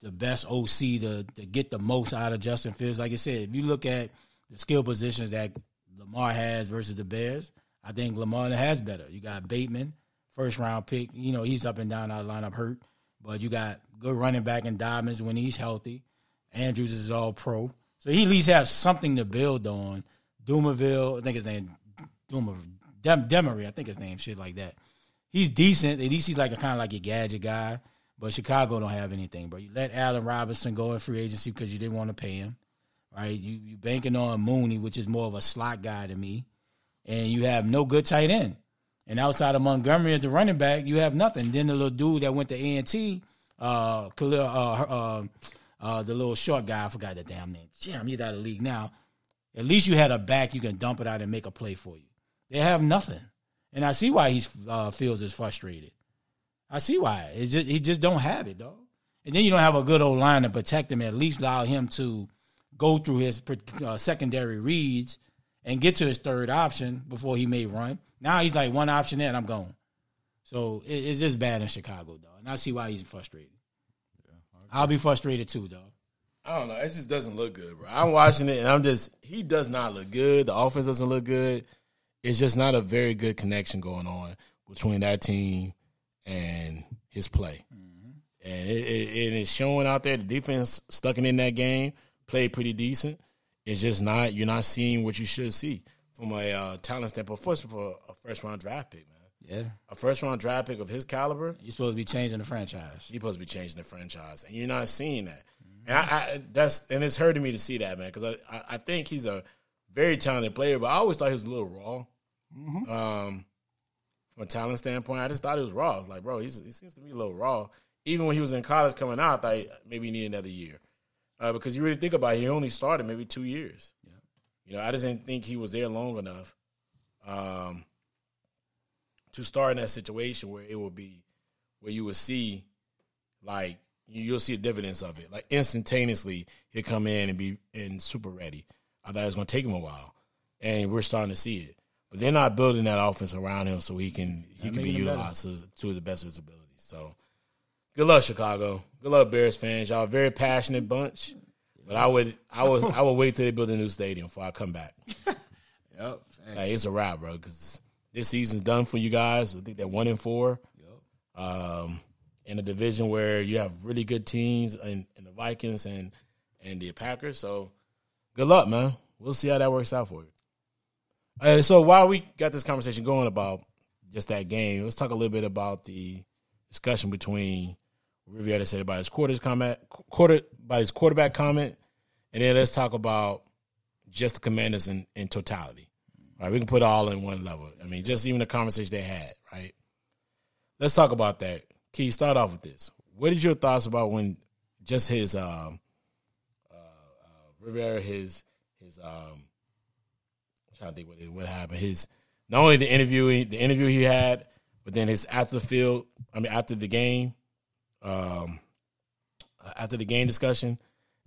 the best OC to, to get the most out of Justin Fields. Like I said, if you look at the skill positions that Lamar has versus the Bears, I think Lamar has better. You got Bateman, first round pick. You know, he's up and down our lineup hurt. But you got good running back in Dobbins when he's healthy. Andrews is all pro. So he at least has something to build on. Dumerville, I think his name Dumer Dem, Demery, I think his name, shit like that. He's decent. At least he's like a kind of like a gadget guy. But Chicago don't have anything, bro. You let Allen Robinson go in free agency because you didn't want to pay him. Right? You you banking on Mooney, which is more of a slot guy to me. And you have no good tight end. And outside of Montgomery at the running back, you have nothing. Then the little dude that went to A and T, uh, Khalil, uh, uh, uh, the little short guy, I forgot the damn name. Damn, he's out of the league now. At least you had a back you can dump it out and make a play for you. They have nothing, and I see why he uh, feels is frustrated. I see why. It just he just don't have it, though. And then you don't have a good old line to protect him. At least allow him to go through his uh, secondary reads and get to his third option before he may run. Now he's like one option in, I'm gone. So it, it's just bad in Chicago, though, and I see why he's frustrated. I'll be frustrated too, though. I don't know. It just doesn't look good, bro. I'm watching it and I'm just he does not look good. The offense doesn't look good. It's just not a very good connection going on between that team and his play. And it, it, it is showing out there. The defense stuck in that game, played pretty decent. It's just not you're not seeing what you should see from a uh, talent standpoint. First of all, a first round draft pick, man. Yeah, A first round draft pick of his caliber, you're supposed to be changing the franchise. You're supposed to be changing the franchise, and you're not seeing that. And I, I that's and it's hurting me to see that, man, because I, I, I think he's a very talented player, but I always thought he was a little raw. Um, from a talent standpoint, I just thought he was raw. I was like, bro, he's, he seems to be a little raw. Even when he was in college coming out, I thought maybe he needed another year, uh, because you really think about it, he only started maybe two years. Yeah. You know, I just didn't think he was there long enough um, to start in that situation where it would be where you would see like you'll see the dividends of it. Like instantaneously, he'll come in and be and super ready. I thought it was going to take him a while, and we're starting to see it. But they're not building that offense around him so he can he can be making him better. utilized to, to the best of his ability. So, good luck, Chicago. Good luck, Bears fans. Y'all a very passionate bunch. But I would I would I would wait till they build a new stadium before I come back. Yep. Like, it's a wrap, bro. Because this season's done for you guys. I think they're one and four. Um, in a division where you have really good teams and, the Vikings and and the Packers. So good luck, man. We'll see how that works out for you. Uh, so while we got this conversation going about just that game, let's talk a little bit about the discussion between Rivera said about his quarters comment, quarter by his quarterback comment, and then let's talk about just the Commanders in, in totality. Right, we can put all in one level. I mean, just even the conversation they had. Right. Let's talk about that. Key, start off with this. What is your thoughts about when just his um, uh, uh, Rivera, his his um, I'm trying to think what what happened. His not only the interview the interview he had, but then his after the field. I mean, after the game, um, after the game discussion,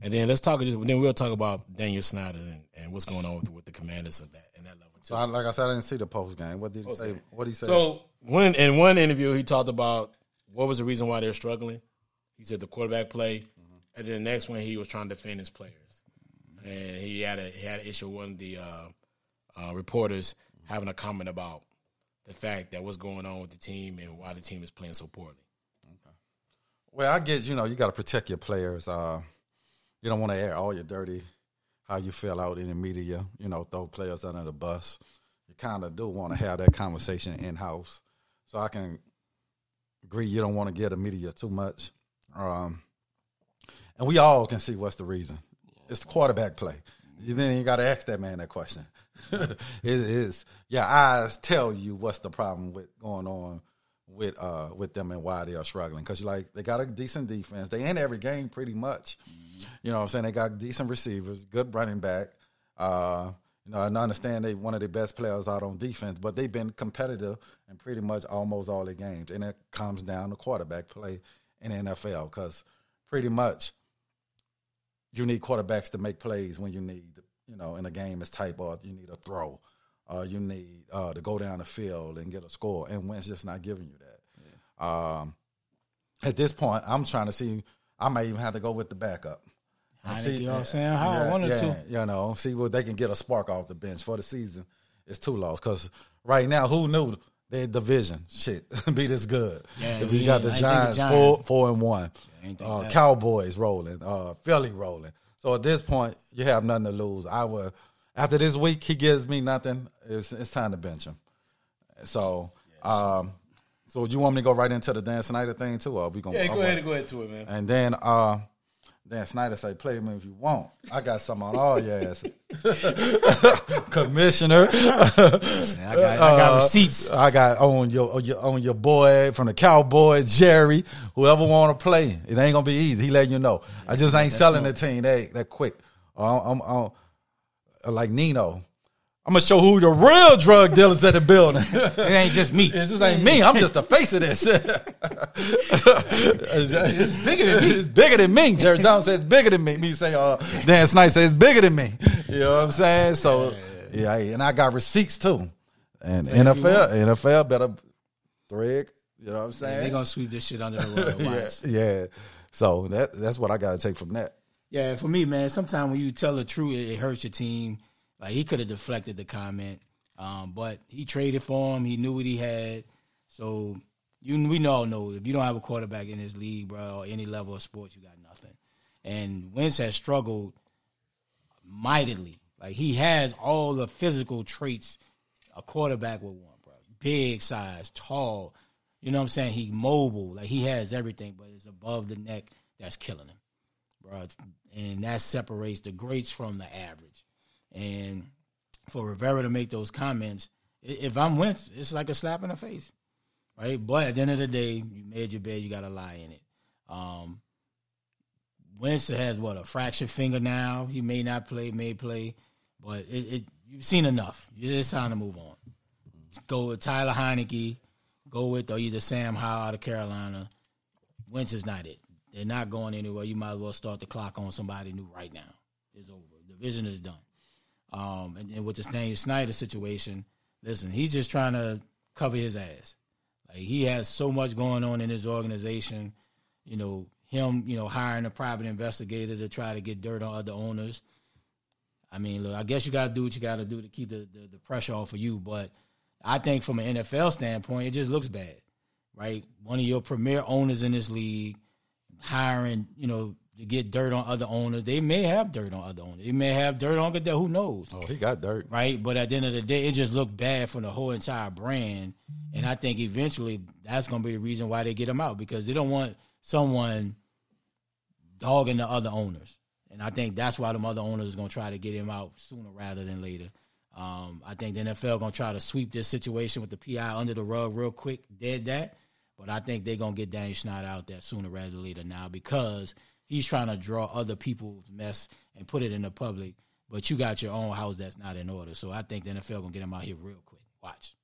and then let's talk. Then we'll talk about Daniel Snyder and, and what's going on with, with the Commanders of that and that level too. So I, like I said, I didn't see the post game. What did he say? What did he say? So when in one interview he talked about what was the reason why they're struggling. He said the quarterback play, and then the next one he was trying to defend his players, and he had a he had an issue with one of the uh, uh, reporters having a comment about the fact that what's going on with the team and why the team is playing so poorly. Okay. Well, I get you know you got to protect your players. Uh, you don't want to air all your dirty how you feel out in the media. You know, throw players under the bus. You kind of do want to have that conversation in house. So I can agree you don't want to get the media too much. Um, and we all can see what's the reason. It's the quarterback play. You then you got to ask that man that question. it is your eyes tell you what's the problem with going on with uh with them and why they are struggling because like they got a decent defense. They in every game pretty much. You know what I'm saying? They got decent receivers, good running back. Uh, you know, I understand they one of the best players out on defense, but they've been competitive in pretty much almost all their games, and it comes down to quarterback play in the NFL because pretty much you need quarterbacks to make plays when you need, you know, in a game is tight or you need a throw, uh, you need uh, to go down the field and get a score, and Wentz just not giving you that. Um, at this point, I'm trying to see. I might even have to go with the backup. And see, you know what I'm saying? How, one or yeah, two. You know, see what they can get a spark off the bench for the season. It's two loss because right now, who knew their division shit be this good? Yeah, if we got the I think the Giants, Giants- four four and one, uh. Cowboys rolling, uh, Philly rolling. So at this point, you have nothing to lose. I will. After this week, he gives me nothing. It's, it's time to bench him. So, um, so you want me to go right into the Dan Snyder thing too, or we gonna? Yeah, go ahead and go ahead to it, man. And then uh Dan Snyder say, play me if you want. I got some on all your ass. Commissioner. I got, I got Uh, receipts. I got on your, on your on your boy from the Cowboys, Jerry. Whoever want to play, it ain't gonna be easy. He letting you know. I just ain't selling the team that that quick. I'm, I'm, I'm like Nino. I'm gonna show who the real drug dealers at the building. It ain't just me. It just ain't me. I'm just the face of this. it's bigger than me. It's bigger than me. Jerry Jones says bigger than me. Me say, uh, Dan Snyder says it's bigger than me. You know what I'm saying? So yeah, and I got receipts too. And NFL, NFL better thread. You know what I'm saying? They gonna sweep this shit under the rug. yeah, Watch. yeah. So that that's what I got to take from that. Yeah, for me, man, sometimes when you tell the truth, it, it hurts your team. Like he could have deflected the comment, um, but he traded for him. He knew what he had. So you, we all know if you don't have a quarterback in this league, bro, or any level of sports, you got nothing. And Wentz has struggled mightily. Like he has all the physical traits a quarterback would want, bro. Big size, tall. You know what I'm saying? He mobile. Like he has everything, but it's above the neck that's killing him bro. And that separates the greats from the average. And for Rivera to make those comments, if I'm Wentz, it's like a slap in the face, right? But at the end of the day, you made your bed, you got to lie in it. Um, Wentz has what a fractured finger now. He may not play, may play, but it, it you've seen enough. It's time to move on. Go with Taylor Heinicke. Go with or either Sam Howell out of Carolina. Wentz is not it. They're not going anywhere. You might as well start the clock on somebody new right now. It's over. The vision is done. Um, and, and with the Stan Snyder situation, listen, he's just trying to cover his ass. Like he has so much going on in his organization. You know, him, you know, hiring a private investigator to try to get dirt on other owners. I mean, look, I guess you got to do what you got to do to keep the, the, the pressure off of you. But I think from an NFL standpoint, it just looks bad, right? One of your premier owners in this league hiring, you know, to get dirt on other owners. They may have dirt on other owners. They may have dirt on Goodell. Who knows? Oh, he got dirt. right? But at the end of the day, it just looked bad for the whole entire brand. And I think eventually that's going to be the reason why they get him out because they don't want someone dogging the other owners. And I think that's why the other owners is going to try to get him out sooner rather than later. Um, I think the NFL going to try to sweep this situation with the PI under the rug real quick, dead that. But I think they're going to get Daniel Snyder out there sooner rather than later now because he's trying to draw other people's mess and put it in the public. But you got your own house that's not in order. So I think the NFL going to get him out here real quick. Watch.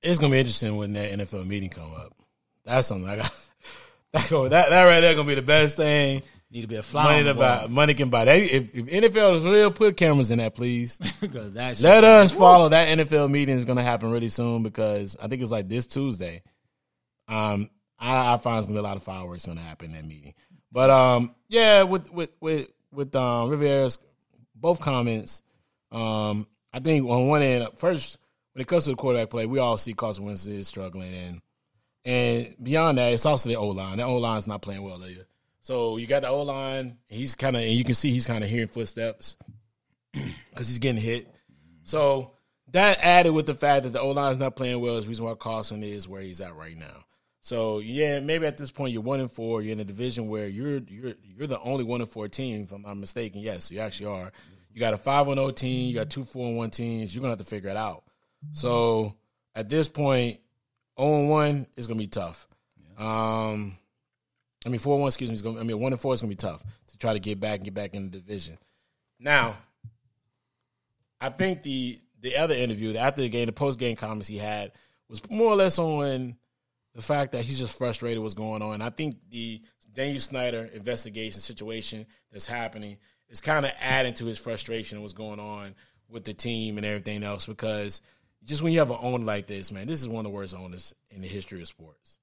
It's gonna be interesting when that NFL meeting come up. That's something I got. That, that that right there gonna be the best thing Need to be a Money flower to buy, money can buy. They, if, if NFL is real, put cameras in that, please. Let us follow that NFL meeting is going to happen really soon because I think it's like this Tuesday. Um, I, I find it's to be a lot of fireworks to happen in that meeting. But um, yeah, with with with with um, Rivera's both comments, um, I think on one end, first when it comes to the quarterback play, we all see Carson Wentz is struggling, and and beyond that, it's also the O line. The O line's not playing well either. So you got the O line. He's kind of, and you can see he's kind of hearing footsteps because he's getting hit. So that added with the fact that the O line's not playing well is the reason why Carson is where he's at right now. So yeah, maybe at this point you're one and four. You're in a division where you're you're you're the only one and four team, if I'm not mistaken. Yes, you actually are. You got a five one zero team. You got two four and one teams. You're gonna have to figure it out. So at this point, zero and one is gonna be tough. Um, I mean four and one. Excuse me. Is gonna, I mean one and four is gonna be tough to try to get back and get back in the division. Now, I think the the other interview, the after the game, the post game comments he had was more or less on the fact that he's just frustrated what's going on. I think the Daniel Snyder investigation situation that's happening is kind of adding to his frustration what's going on with the team and everything else because just when you have an owner like this, man, this is one of the worst owners in the history of sports.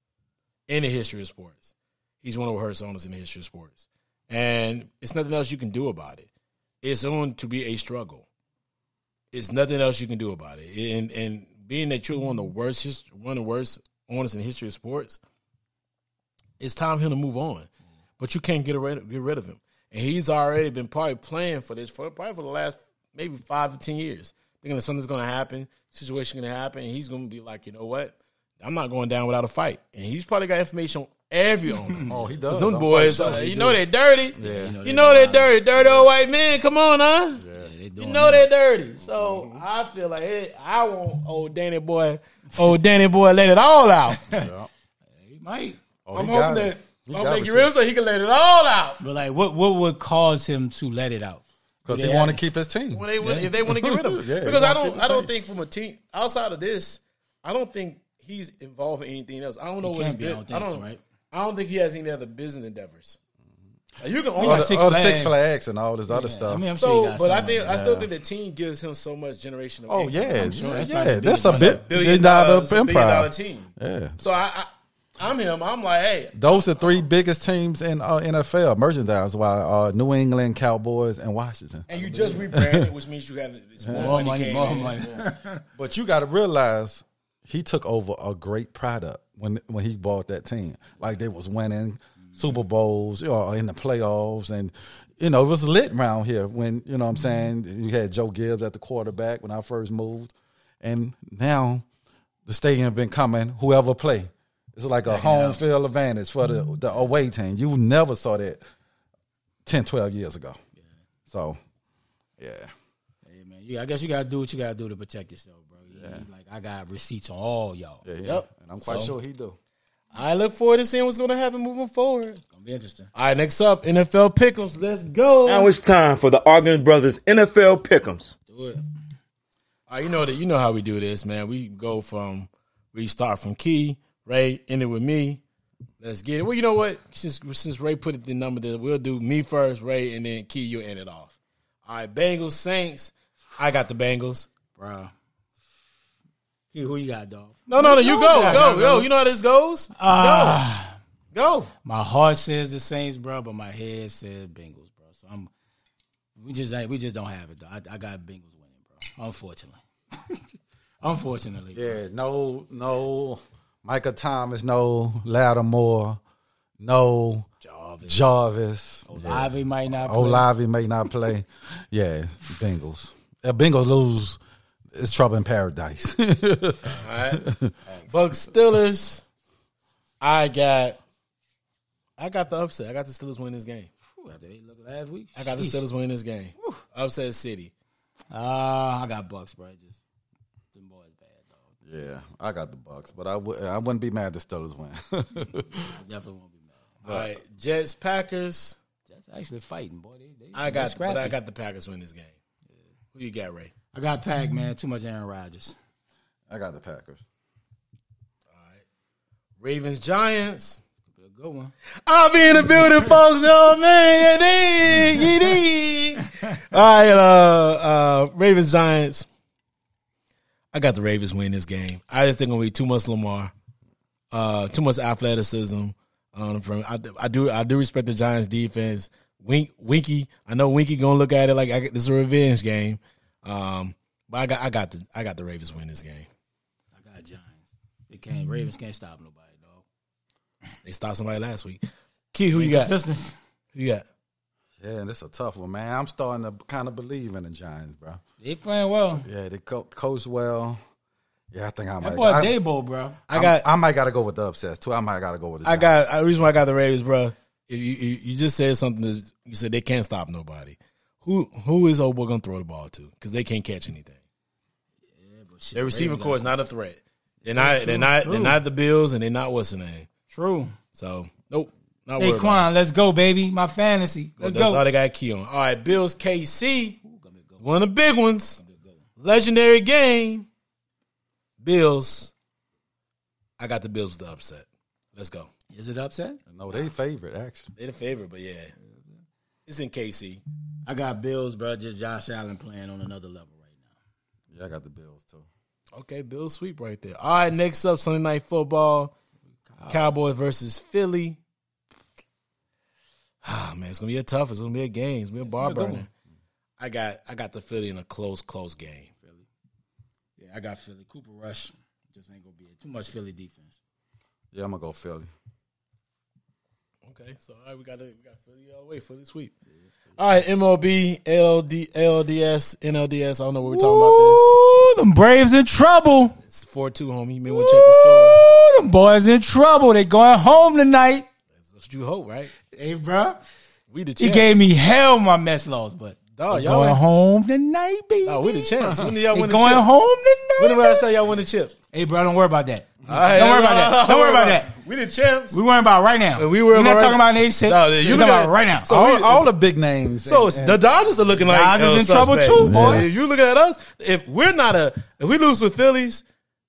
In the history of sports. He's one of the worst owners in the history of sports. And it's nothing else you can do about it. It's going to be a struggle. It's nothing else you can do about it. And and being that you're one of the worst one of the worst owners in the history of sports, it's time for him to move on. But you can't get rid get rid of him. And he's already been probably playing for this for probably for the last maybe five to ten years. Thinking that something's gonna happen, situation gonna happen, and he's gonna be like, you know what? I'm not going down without a fight. And he's probably got information on every owner. Oh, he does. Them I'm boys, sure uh, you know they're dirty. Yeah. You know they're dirty. Dirty old white men. Come on, huh? they You know that. they're dirty. So I feel like it, I want old Danny boy, old Danny boy, let it all out. He might. Oh, I'm he got hoping it. that He I'll got make it real so he can let it all out. But like, what what would cause him to let it out? Because They he want to keep his team. When they if they want to get rid of him, Yeah, because I don't I don't think from a team outside of this, I don't think he's involved in anything else. I don't know He what his can't be, I don't think I don't right? I don't think he has any other business endeavors. Like, you can got only All the, Six all the Six Flags. Flags and all this other stuff. I mean, I'm so, he got but I think money. I still think the team gives him so much generational. oh income. yeah, sure yeah, that's yeah. not That's a bit billion billion dollar dollars, billion dollar team. Yeah. So I, I I'm him. I'm like, hey, Those are three biggest teams in uh, NFL merchandise. While uh, New England Cowboys and Washington. and you just rebranded, which means you have it's more, More money, money, more in. money. But you got to realize he took over a great product when when he bought that team. Like they was winning Super Bowls, you know, in the playoffs, and you know it was lit around here when you know what I'm saying you had Joe Gibbs at the quarterback when I first moved, and now the stadium been coming whoever play. It's like a home field advantage for the the away team. You never saw that 10, 12 years ago. Yeah. So, yeah. Hey, man, you, I guess you gotta do what you gotta do to protect yourself, bro. You- you like I got receipts on all y'all. Yeah, yeah. Yep. And I'm quite So- sure he do. I look forward to seeing what's going to happen moving forward. It's gonna be interesting. All right, next up, NFL Pickums. Let's go. Now it's time for the Arguing Brothers NFL Pickums. Do it. All right, you know that you know how we do this, man. We go from we start from Key, Ray, end it with me. Let's get it. Well, you know what? Since since Ray put it the number that we'll do me first, Ray, and then Key, you'll end it off. All right, Bengals, Saints. I got the Bengals. Bro. Key, who you got, dog? No, no, no. You go, go, go, go, go. You know how this goes. Ah, Go, go. my heart says the Saints, bro, but my head says Bengals, bro. So I'm we just ain't- we just don't have it. Though. I, I got Bengals winning, bro. Unfortunately. Unfortunately. bro. Yeah, no, no Michael Thomas, no Lattimore, no Jarvis. Jarvis. Olave might not play. Olave may not play. yeah, Bengals. If Bengals lose, it's trouble in paradise. Buck Steelers. I got. I got the upset. I got the Steelers winning this game. Whew, After they look last week. I got the Sheesh. Steelers winning this game. Upset City. Ah, I got Bucs, bro. Just them boys bad, dog. yeah, I got the Bucs, but I w- I wouldn't be mad the Steelers win. I definitely won't be mad. All right, Jets, Packers. That's actually fighting, boy. They, they, I got, scrappy. but I got the Packers win this game. Who you got, Ray? I got Pack, man. Too much Aaron Rodgers. I got the Packers. All right. Ravens, Giants. Be a Good one. I'll be in the building, folks. Oh man, yeah, dig, you dig. All right, uh, uh, Ravens Giants. I got the Ravens win this game. I just think it'll be too much Lamar, uh, too much athleticism. Um, from I, I do I do respect the Giants defense. Wink, Winky, I know Winky gonna look at it like I, this is a revenge game. Um, but I got I got the I got the Ravens win this game. I got Giants. They can't. Ravens can't stop nobody, dog. They stopped somebody last week. Key, who you got? Consistent. Who you got? Yeah, and it's a tough one, man. I'm starting to kind of believe in the Giants, bro. They playing well. Yeah, they co- coach well. Yeah, I think I might. That boy I, Daboll, bro. I got I might got to go with the upsets too. I might got to go with the. I Giants. got the reason why I got the Ravens, bro. If you, you you just said something that you said they can't stop nobody. Who who is Obo gonna throw the ball to? Because they can't catch anything. But shit, Their receiving corps is not a threat. They're not. true, they're not. true. They're not the Bills, and they're not what's the name. True. So nope. Not worried about Saquon, let's go, baby. My fantasy. Let's That's all go. they got key on. All right, Bills KC. One of the big ones. Legendary game. Bills. I got the Bills with the upset. Let's go. Is it upset? no, they favorite actually. They're the favorite, but yeah, it's in KC. I got Bills, bro. Just Josh Allen playing on another level right now. Yeah, I got the Bills too. Okay, Bills sweep right there. All right, next up Sunday night football. Cowboys versus Philly. Ah man, it's gonna be a tough. It's gonna be a game. It's gonna be a bar gonna be a good burner. I got I got the Philly in a close, close game. Philly, yeah, I got Philly. Cooper Rush just ain't gonna be it. Too much Philly defense. Yeah, I'm gonna go Philly. Okay, so all right, we got we got Philly all the way, Philly sweep. All right, MLB, LD, LDS, NLDS. I don't know what we're talking about. Ooh, them Braves in trouble. It's four two, homie. You may want to check the score. Ooh, them boys in trouble. They going home tonight. That's what you hope, right? Hey, bro. We the chips. He gave me hell my mess loss, but Dog, y'all going ain't- home tonight, baby. No, we the champs. When did y'all They win the going chip? home tonight. When did I say y'all win the chip? Hey, bro, don't worry about that. All right, Don't worry about that. Don't worry about that. We the champs. We worrying about right now. We worrying We're not about talking about in '86. No, you talking look about at- right now. So all, we- all the big names. So and- the Dodgers are looking like Dodgers uh, in trouble too, boy. So you looking at us? If we're not a, if we lose with Phillies,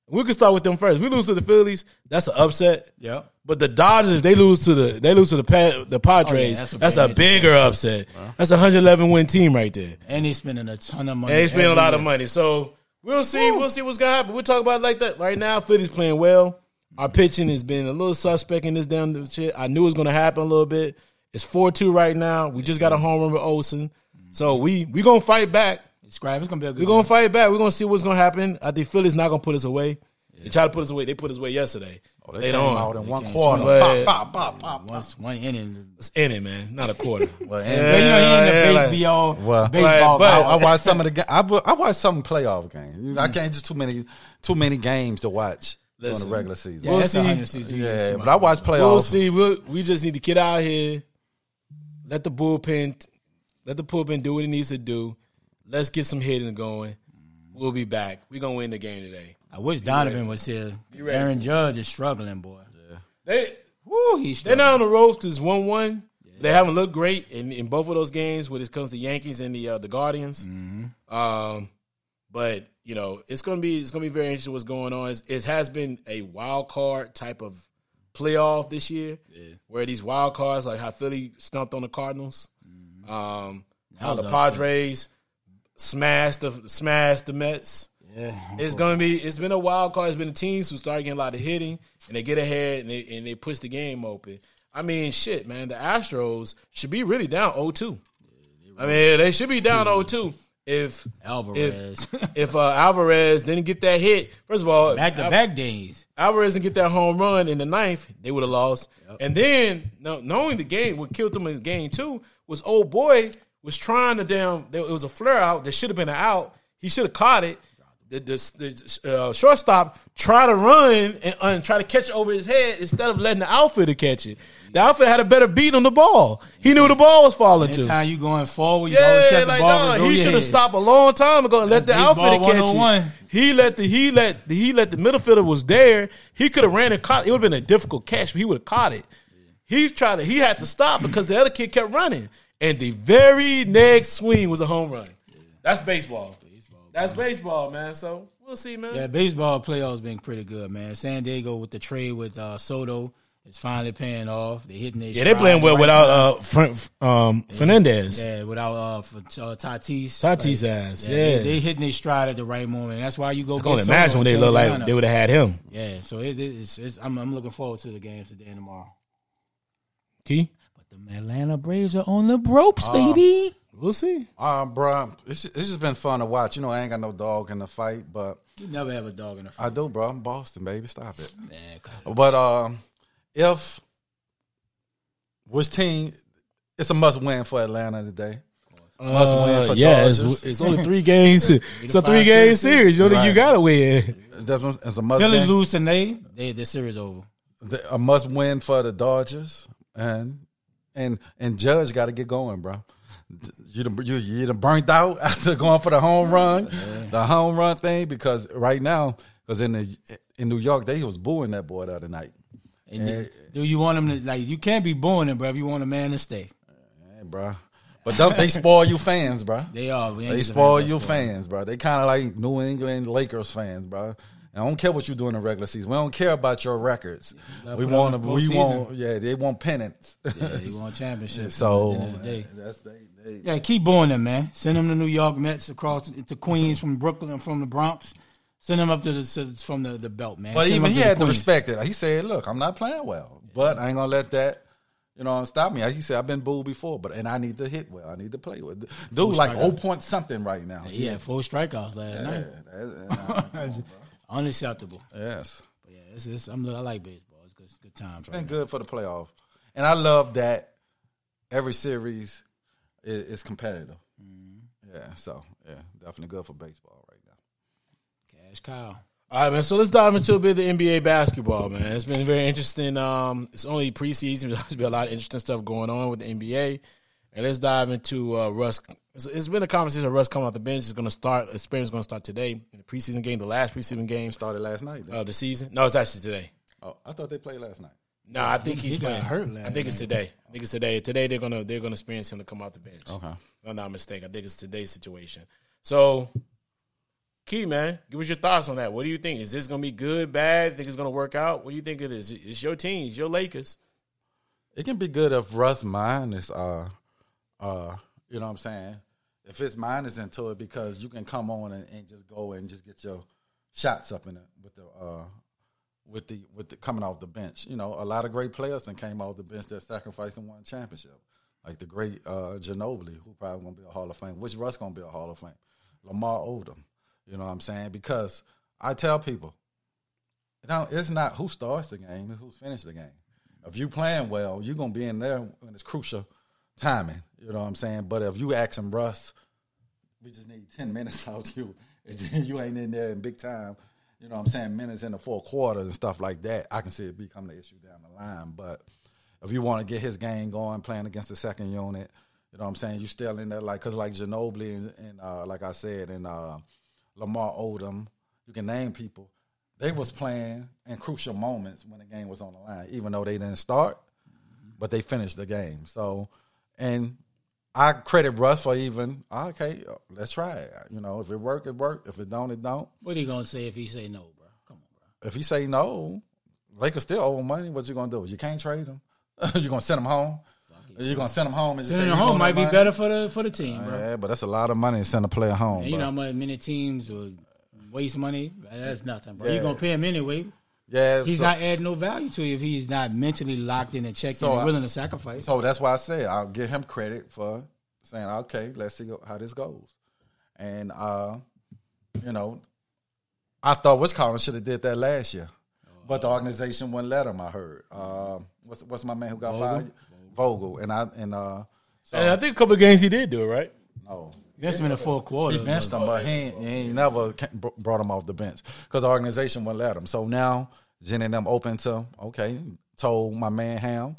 we can start with them first. If we lose to the Phillies, that's an upset. Yeah. But the Dodgers, if they lose to the, they lose to the Pa- the Padres. that's a that's a bigger upset. That's a 111 win team right there. And they spending a ton of money. And they spend a every lot of money. So we'll see. We'll see what's gonna happen. We'll talk about it like that. Right now, Philly's playing well. Our pitching has been a little suspect in this damn shit. I knew it was gonna happen a little bit. It's four two right now. We just got a home run with Olson. So we we gonna fight back. It's gonna be a good. We're gonna fight back. We're gonna see what's gonna happen. I think Philly's not gonna put us away. They tried to put us away. They put us away yesterday. Oh, they Later came on. out in one quarter. Pop, pop, pop, pop. Once one inning. It's in it, man. Not a quarter. Well, Yeah, you know he in the yeah, like- baseball. Well, baseball. but- I, guy. I watched some of the. ga- I, wa- I watched some playoff games. You know, I mm. can't just too many too many games to watch during Listen. the regular season. yeah, we'll that's see. 162 Yeah, but I watched playoffs. We'll see. We'll, we just need to get out here. Let the bullpen, let the bullpen do what it needs to do. Let's get some hitting going. We'll be back. We're gonna win the game today. I wish Donovan was here. Aaron Judge is struggling, boy. They Woo, he's they're not on the ropes because one one. They haven't looked great in, in both of those games when it comes to Yankees and the uh, the Guardians. Um, but you know it's gonna be it's gonna be very interesting what's going on. It's, it has been a wild card type of playoff this year, where these wild cards like how Philly stumped on the Cardinals, um, how the. Padres smashed the smashed the Mets. Yeah. It's gonna be. It's been a wild card. It's been the teams who start getting a lot of hitting and they get ahead and they and they push the game open. I mean, shit, man. The Astros should be really down 0-2. I mean, they should be down 0-2 if Alvarez. if uh, Alvarez didn't get that hit. First of all, back to Al- back days. Alvarez didn't get that home run in the ninth, they would have lost. And then, no, knowing the game, what killed them in game two was old boy was trying to damn. There, it was a flare out that should have been an out. He should have caught it. The, the, the uh, shortstop try to run and, and try to catch it over his head instead of letting the outfielder catch it. The outfielder had a better beat on the ball. He knew the ball was falling to. Anytime you going forward, you Yeah, catch the ball. go he should have stopped a long time ago and let the outfielder catch it. He let the he let the, he let the middle fielder was there. He could have ran and caught. It would have been a difficult catch, but he would have caught it. He tried to. He had to stop because the other kid kept running, and the very next swing was a home run. That's baseball. That's baseball, man. So we'll see, man. Yeah, baseball playoffs been pretty good, man. San Diego with the trade with uh, Soto It's finally paying off. They hitting their Yeah, they stride playing well right without uh, Fr- um, Fernandez. Yeah, without uh, for, uh Tatis. Tatis ass, yeah. They, they hitting their stride at the right moment. That's why you go. I get can imagine when they change look like they would have had him. Yeah, so it, it's, it's I'm, I'm looking forward to the games today and tomorrow. Key, But the Atlanta Braves are on the ropes, Uh, baby. We'll see. Um, bro, it's, it's just been fun to watch. You know, I ain't got no dog in the fight, but You never have a dog in the fight. I do, bro. I'm Boston, baby. Stop it. Man, But um, if which team, it's a must win for Atlanta today. Must win for Uh, yeah, it's, Dodgers. it's only three games. it's a three game series. series. You know, you gotta win. That's what- It's a must Philly win. lose tonight, they the series over. The- A must win for the Dodgers, and and and Judge got to get going, bro. You done, you you done burnt out after going for the home run, the home run thing because right now, because in the in New York they was booing that boy the other night. And do- do you want him to like? You can't be booing him, bro. If you want a man to stay, Hey, bro. But don't they spoil you fans, bro? they are. They spoil you fans, bro. They kind of like New England Lakers fans, bro. I don't care what you do in the regular season. We don't care about your records. We want, the we postseason. want, yeah, they want pennants. Yeah, they want championships. so the the that's they, Yeah, keep booing them, man. Send them to New York Mets across to Queens from Brooklyn from the Bronx. Send them up to the from the, the belt, man. But Send even he had to respect it. He said, "Look, I'm not playing well, but I ain't gonna let that." You know, stop me. He said, "I've been booed before, but and I need to hit well. I need to play well." Dude, like strikeout. oh point something right now. He had four strikeouts last Yeah, night. that- that- That's unacceptable. yes. But yeah, it's, it's, I'm, I like baseball. It's good, it's good times. Right been good for the playoff, and I love that every series is, is competitive. Mm-hmm. Yeah, so yeah, definitely good for baseball right now. Cash cow. All right, man. So let's dive into a bit of the NBA basketball, man. It's been very interesting. Um, it's only preseason. There's been a lot of interesting stuff going on with the NBA. And let's dive into uh, Russ. It's, it's been a conversation of Russ coming off the bench. It's going to start. Experience is going to start today in the preseason game, the last preseason game Started last night. then. of the season. No, it's actually today. oh, I thought they played last night. No, I think He- he's he playing. hurt I think it's today. I think it's today. Today they're gonna they're gonna experience him to come off the bench. Okay. If I'm not mistaken. I think it's today's situation. So, Key man, give us your thoughts on that. What do you think? Is this gonna be good, bad? Think it's gonna work out? What do you think it is? It's your team. It's your Lakers. It can be good if Russ' mind is, uh, uh, you know what I'm saying? If his mind is into it, because you can come on and, and just go and just get your shots up in it with the, uh, with the with the coming off the bench. You know, a lot of great players that came off the bench that sacrificed and won championship, like the great uh, Ginobili, who probably gonna be a Hall of Fame. Which Russ gonna be a Hall of Fame? Lamar Odom. You know what I'm saying? Because I tell people, you know, it's not who starts the game, it's who's finished the game. If you playing well, you're gonna be in there when it's crucial timing. You know what I'm saying? But if you asking Russ, we just need ten minutes out you, and then you ain't in there in big time. You know what I'm saying? Minutes in the fourth quarter and stuff like that. I can see it becoming an issue down the line. But if you want to get his game going, playing against the second unit, you know what I'm saying? You still in there like because like Ginobili and, and uh, like I said, and uh, Lamar Odom, you can name people. They was playing in crucial moments when the game was on the line, even though they didn't start, but they finished the game. So, and I credit Russ for even ah, okay. Let's try it. You know, if it work, it work. If it don't, it don't. What are you gonna say if he say no, bro? Come on, bro. If he say no, Lakers still owe money. What you gonna do? You can't trade him. you gonna send him home. You're gonna send them home and Sending you home might be money? better for the for the team, bro. Yeah, but that's a lot of money to send a player home. And you bro. know how many teams would waste money? That's nothing, bro. Yeah. You're gonna pay him anyway. Yeah, He's so, not adding no value to you if he's not mentally locked in and checked So in I- and willing to sacrifice. So that's why I say I'll give him credit for saying, okay, let's see how this goes. And uh, you know, I thought Wisconsin should have did that last year, but the organization wouldn't let him. I heard. Uh, what's what's my man who got fired? Vogel. And I and uh, so And I think a couple of games he did do it, right? No. That's him in the fourth quarter. He benched him, but he ain't, he ain't never brought him off the bench because the organization wouldn't let him. So now, Jen and them open to, okay, told my man Ham,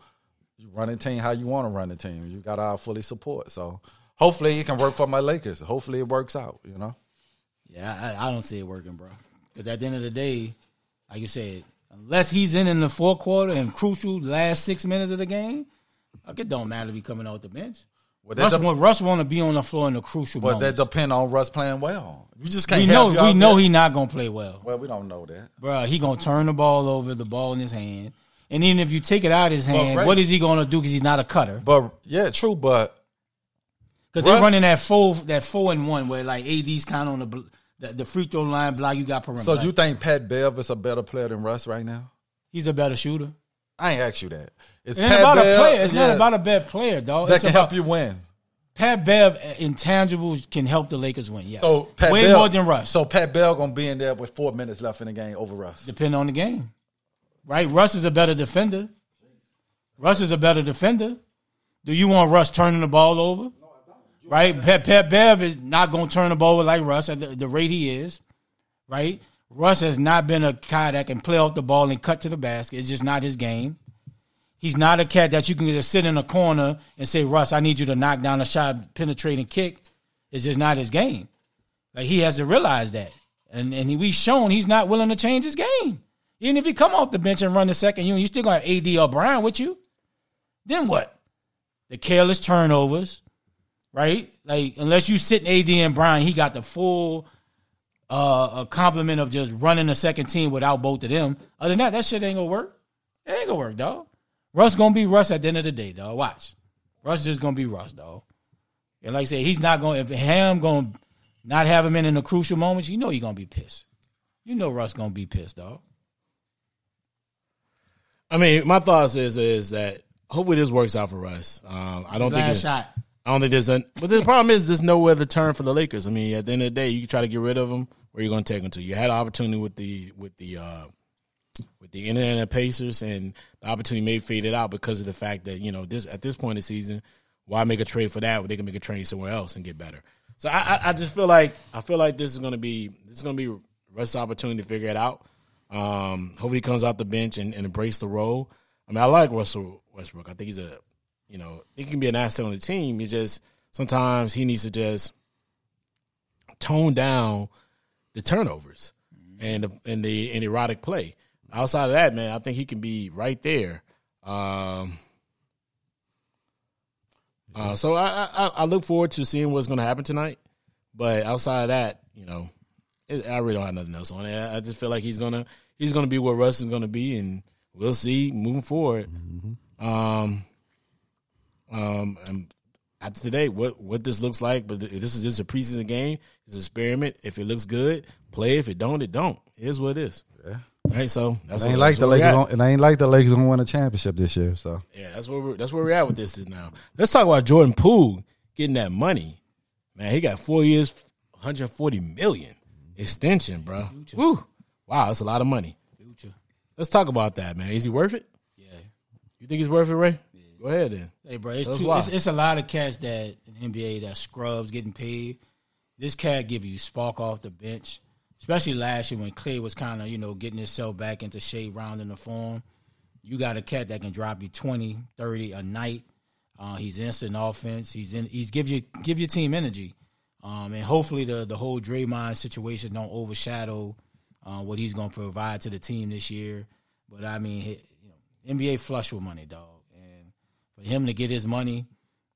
you run the team how you want to run the team. You got our fully support. So hopefully it can work for my Lakers. Hopefully it works out, you know? Yeah, I, I don't see it working, bro. Because at the end of the day, like you said, unless he's in in the fourth quarter and crucial last six minutes of the game, like it don't matter if he coming off the bench. Well, Russ, want, Russ want to be on the floor in the crucial but that depend on Russ playing well. You just can't we know we know he not gonna play well, Well, we don't know that. bro. He gonna turn the ball over, the ball in his hand. And even if you take it out of his hand, right. what is he going to do? Because he's not a cutter. But yeah, true. But Because they're running that four that four and one where like AD's kind of on the, the the free throw line block. You got perimeter. so you think Pat Bev is a better player than Russ right now? he's a better shooter. I ain't asked you that. It's Pat about Bev, a player. It's not about a bad player, dog. that It's can about, help you win. Pat Bev intangibles can help the Lakers win. Yes, So Pat way Bev, more than Russ. So Pat Bev gonna be in there with four minutes left in the game over Russ. depending on the game. Right? Russ is a better defender. Russ is a better defender. Do you want Russ turning the ball over? Right? Pat, Pat Bev is not going to turn the ball over like Russ at the, the rate he is. Right? Russ has not been a guy that can play off the ball and cut to the basket. It's just not his game. He's not a cat that you can just sit in a corner and say, Russ, I need you to knock down a shot, penetrate and kick. It's just not his game. Like he has to realize that. And and we've shown he's not willing to change his game. Even if he come off the bench and run the second unit, you still gonna have AD or Brown with you. Then what? The careless turnovers, right? Like unless you sit in AD and Brown, he got the full uh a compliment of just running a second team without both of them. Other than that, that shit ain't gonna work. It ain't gonna work, dog. Russ gonna be Russ at the end of the day, dog. Watch. Russ just gonna be Russ, dog. And like I said, he's not gonna If Ham going to not have him in in the crucial moments, you know he's gonna be pissed. You know Russ gonna be pissed, dog. I mean, my thoughts is is that hopefully this works out for Russ. Um, I don't think Last it, shot. I don't think there's a. But the problem is there's nowhere to turn for the Lakers. I mean, at the end of the day, you can try to get rid of them. Where you going to take them to? You had an opportunity with the with the uh, with the Indiana Pacers, and the opportunity may faded out because of the fact that you know this at this point in the season, why make a trade for that when they can make a trade somewhere else and get better? So I, I, I just feel like I feel like this is going to be this is going to be Russ's opportunity to figure it out. Um, hopefully, he comes out the bench and, and embrace the role. I mean, I like Russell Westbrook. I think he's a you know he can be an asset on the team. He just sometimes he needs to just tone down the turnovers and the and the and erotic play. Outside of that, man, I think he can be right there. Um, uh, so I, I I look forward to seeing what's going to happen tonight. But outside of that, you know, it, I really don't have nothing else on it. I, just feel like he's gonna he's gonna be what Russ is gonna be, and we'll see moving forward. Um, um, and after today, what what this looks like, but th- this is just a preseason game. It's an experiment. If it looks good, play. If it don't, it don't. It is what it is. Yeah. Right. So that's It ain't what- like that's the Lakers. at. Gon- it ain't like the Lakers gonna win a championship this year. So Yeah, that's where we're that's where we're at with this now. Let's talk about Jordan Poole getting that money. Man, he got four years, 140 million extension, bro. Woo. Wow, that's a lot of money. Future. Let's talk about that, man. Is he worth it? Yeah. You think he's worth it, Ray? Go ahead then. Hey, bro, it's, That's it's, it's a lot of cats that in NBA that scrubs getting paid. This cat give you spark off the bench, especially last year when Clay was kind of you know getting himself back into shape, rounding the form. You got a cat that can drop you 20, 30 a night. Uh, he's instant offense. He's in. He's give you give your team energy, um, and hopefully the the whole Draymond situation don't overshadow uh, what he's going to provide to the team this year. But I mean, he, you know, NBA flush with money, dog, for him to get his money,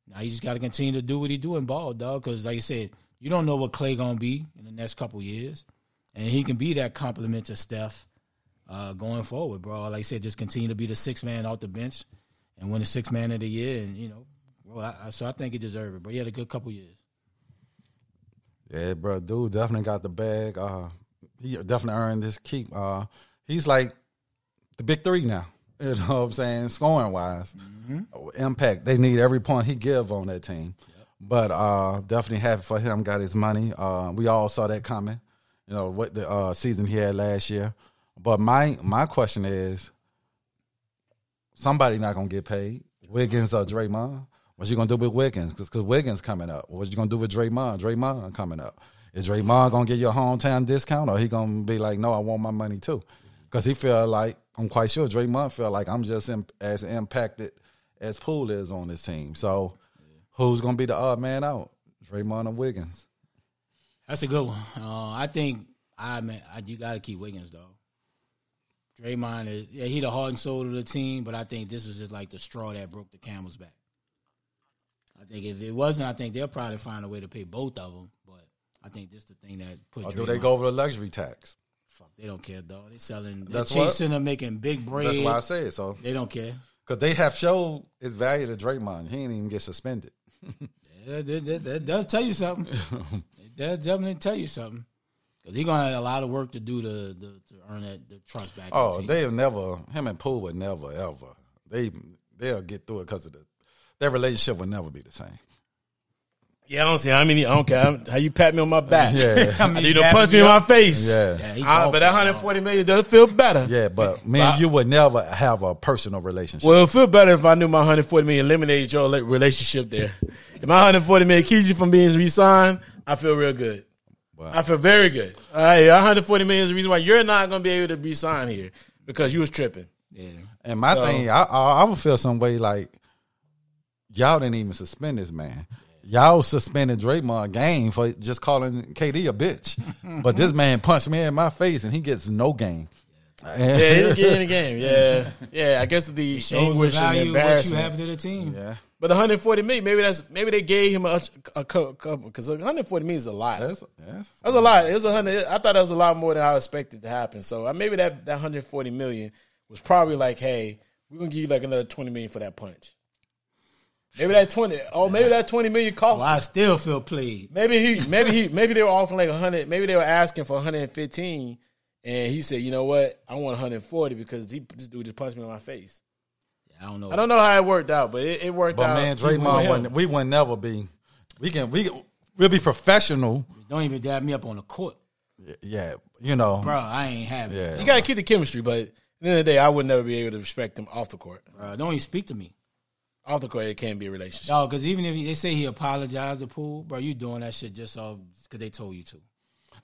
now he just got to continue to do what he do in ball, dog. Because like I said, you don't know what Clay gonna be in the next couple years, and he can be that compliment to Steph uh, going forward, bro. Like I said, just continue to be the six man off the bench and win the six man of the year, and you know, well, I, so I think he deserved it. But he had a good couple years. yeah, bro, dude definitely got the bag. Uh, he definitely earned his keep. Uh, he's like the big three now. You know what I'm saying? Scoring wise, impact. They need every point he give on that team. But uh, definitely happy for him. Got his money. Uh, we all saw that coming. You know what the uh, season he had last year. But my my question is, somebody not gonna get paid. Wiggins or Draymond. What you gonna do with Wiggins? Because Wiggins coming up. What you gonna do with Draymond? Draymond coming up. Is Draymond gonna get your hometown discount, or he gonna be like, no, I want my money too? Because he felt like I'm quite sure Draymond felt like I'm just in, as impacted as Poole is on this team. So who's gonna be the odd man out? Draymond or Wiggins? That's a good one. Uh, I think I mean I, you got to keep Wiggins though. Draymond is yeah he the heart and soul of the team, but I think this was just like the straw that broke the camel's back. I think if it wasn't, I think they'll probably find a way to pay both of them. But I think this is the thing that put. Or do Draymond- they go over the luxury tax? They don't care, though. They're selling, they That's what- chasing them, making big bread. That's why I say it. So They don't care. because they have showed its value to Draymond, he didn't even get suspended. That, that, that, that does tell you something. that definitely tell you something. Because he's gonna have a lot of work to do to, to, to earn that the trust back. Oh, in the Oh, they have never. Him and Poole would never ever. They they'll get through it because of the their relationship will never be the same. Yeah, I don't see how many. I don't care how you pat me on my back. Yeah. I mean, you don't punch me in my face. Yeah, Yeah, he Ah, but that 140 million does feel better. yeah. But me and you would never have a personal relationship. Well, it feel better if I knew my 140 million eliminated your relationship there. If my 140 million keeps you from being re-signed, I feel real good. Wow. I feel very good. All right, 140 million is the reason why you're not going to be able to be signed here because you was tripping. Yeah. and my So- thing, I, I I would feel some way like y'all didn't even suspend this man. Y'all suspended Draymond game for just calling KD a bitch, but this man punched me in my face and he gets no game. Yeah, he didn't get in the game. Yeah, yeah. I guess the Shows the anguish and value of what you embarrassment. have to the team. yeah, But 140 million, maybe that's maybe they gave him a, a couple because 140 million is a lot. that's, that's That's a lot. It was a hundred. I thought that was a lot more than I expected to happen. So uh, maybe that that 140 million was probably like, hey, we're gonna give you like another 20 million for that punch. Maybe that 20. Oh, maybe that 20 million cost. Well, I still feel played. Maybe he. Maybe he. Maybe they were offering like 100. Maybe they were asking for 115, and he said, you know what, I want 140 because he, this dude just punched me in my face. I don't know. I don't know how it worked out, but it, it worked But out. man, for Draymond, him. wouldn't, we would never be. We can we we'll be professional. Don't even dab me up on the court, Yeah, you know. bro. I ain't having Yeah. it. You got to keep the chemistry, but at the end of the day, I would never be able to respect him off the court. Bro, don't even speak to me. Off the court, it can't be a relationship. No, because even if he- they say he apologized to Poole, bro, you doing that shit just so because they told you to.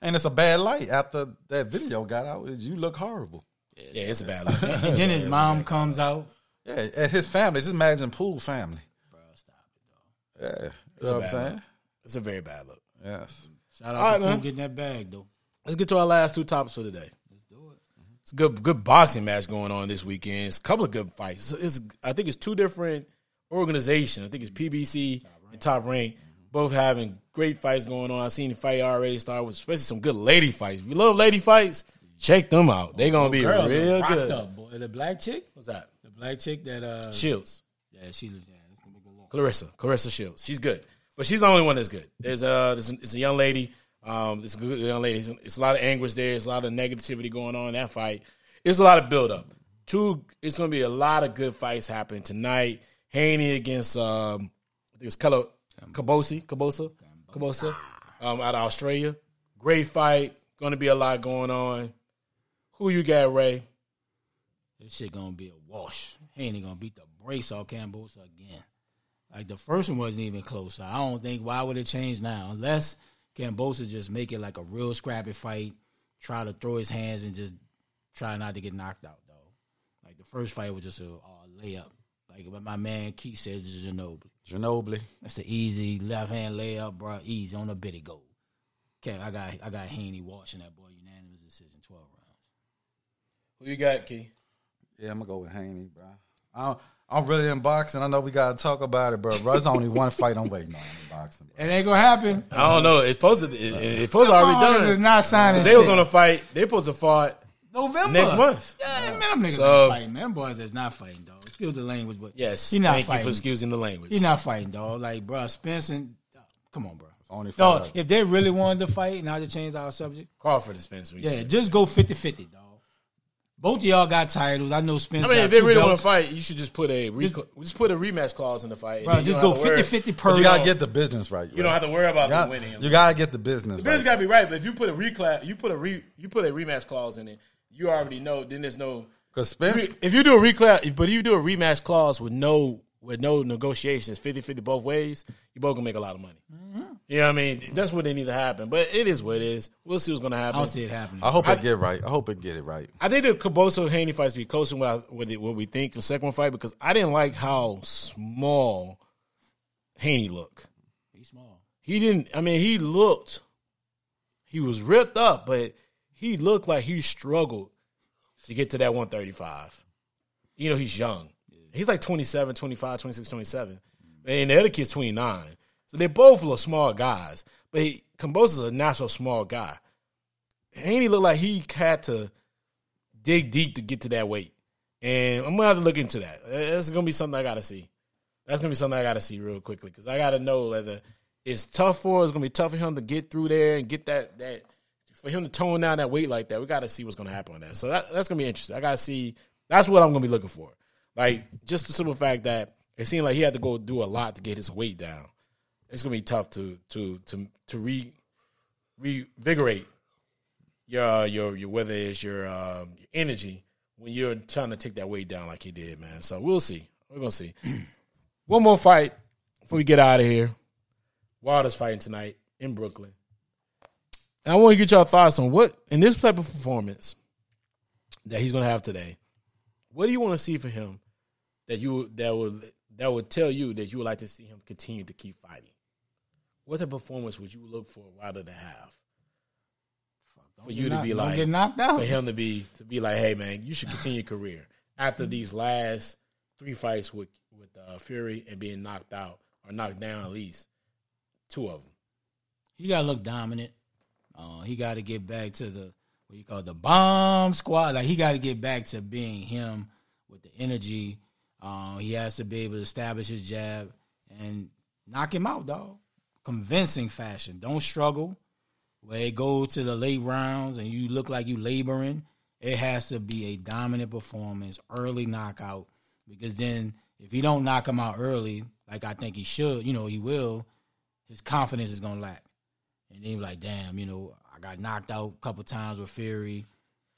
And it's a bad light after that video got out. You look horrible. Yeah, it's a bad look. And then his mom comes out. Yeah, and his family. Just imagine Poole family. Bro, stop it, dog. Yeah, you know what I'm bad saying. It's a very bad look. Yes. Shout out All right, to Poole man. getting that bag though. Let's get to our last two topics for today. Let's do it. It's a good, good boxing match going on this weekend. It's a couple of good fights. It's, it's- I think it's two different organizations. I think it's PBC and Top Rank, both having great fights going on. I've seen the fight already start with, especially some good lady fights. If you love lady fights, check them out. They're gonna be Girl, real good. Up, boy. The black chick, What's that? the black chick that uh, Shields. yeah, she lives there. It's gonna be a good look. Claressa, Claressa Shields. She's good, but she's the only one that's good. There's a, there's a, it's a young lady. Um, it's a good young lady. It's, it's a lot of anguish there. It's a lot of negativity going on in that fight. It's a lot of build up. Two, it's going to be a lot of good fights happening tonight. Haney against um, I think it's Kalo Kabosi, Kabosa, Kabosa, um, out of Australia. Great fight. Going to be a lot going on. Who you got, Ray? This shit gonna be a wash. Ain't gonna beat the brace off Cambosa again. Like the first one wasn't even close. I don't think why would it change now unless Cambosa just make it like a real scrappy fight, try to throw his hands and just try not to get knocked out though. Like the first fight was just a, a layup. Like what my man Keith says is Ginobili. Ginobili. That's an easy left hand layup, bro. Easy on the bitty goal. Okay, I got I got Haney watching that boy unanimous decision, twelve rounds. Who you got, Key? Yeah, I'm gonna go with Haney, bro. I'm, I'm really in boxing. I know we gotta talk about it, bro. Bro, there's only one fight I'm waiting on in boxing. Bro. It ain't gonna happen. I don't know. It's supposed to. It, it, it's supposed to already Motherfuckers done. is not signing. They were gonna fight. They supposed to fight November next month. Yeah, man, them niggas So- ain't fighting. Man, them boys is not fighting, dog. Excuse the language, but Yes. he not Thank you fighting. for excusing the language. He not fighting, dog. Like, bro, Spence and come on, bro. Only Dog, fight. if they really wanted to fight, not to change our subject, Crawford and Spence. yeah, said. just go 50-50, dog. Both of y'all got titles. I know Spence. I mean, got if they really want to fight, you should just put a re- just put a rematch clause in the fight. bro, just go have to worry- 50-50 per. But you gotta get the business right. You don't have to worry about You them gotta, winning. you gotta get the business The business right. got to be right, but if you put a reclass, you put a re, you put a rematch clause in it, you already know. Then there's no. Because Spence, If you do a reclass, but if you do a rematch clause with no with no negotiations, 50-50 both ways, you both gonna make a lot of money. Mm-hmm. You know what I mean? That's what they need to happen. But it is what it is. We'll see what's gonna I happen. don't see it happening. I hope it get right. I hope it get it right. I think the Caboso Haney fights be closer than what, I, what, it, what we think the second one fight because I didn't like how small Haney looked. He's small. He didn't. I mean, he looked. He was ripped up, but he looked like he struggled to get to that 135. You know, he's young. He's like 27, 25, 26, 27. And the other kid's 29. So they both look small guys. But he, Cambosa's a natural small guy. Haney looked like he had to dig deep to get to that weight, and I'm gonna have to look into that. Uh, that's gonna be something I gotta see. That's gonna be something I gotta see real quickly because I gotta know whether it's tough for. It's gonna be tough for him to get through there and get that that for him to tone down that weight like that. We gotta see what's gonna happen on that. So that, that's gonna be interesting. I gotta see. That's what I'm gonna be looking for. Like just the simple fact that it seemed like he had to go do a lot to get his weight down. It's gonna be tough to to to to re revigorate your your your whether it's your um, your energy when you're trying to take that weight down like he did, man. So we'll see. We're gonna see. One more fight before we get out of here. Wilder's fighting tonight in Brooklyn. And I want to get y'all thoughts on what in this type of performance that he's gonna have today. What do you want to see for him that you that would that would tell you that you would like to see him continue to keep fighting? What type of performance would you look for Wilder to have? For you to be like get knocked out. for him to be to be like, hey man, you should continue your career after these last three fights with with uh, Fury and being knocked out or knocked down at least two of them. He got to look dominant. Uh, he got to get back to the what you call the bomb squad. Like he got to get back to being him with the energy. Uh, he has to be able to establish his jab and knock him out, dog. Convincing fashion. Don't struggle. Where it goes to the late rounds and you look like you laboring, it has to be a dominant performance, early knockout. Because then, if he don't knock him out early, like I think he should, you know, he will, his confidence is gonna lack. And then he be like, damn, you know, I got knocked out a couple times with Fury.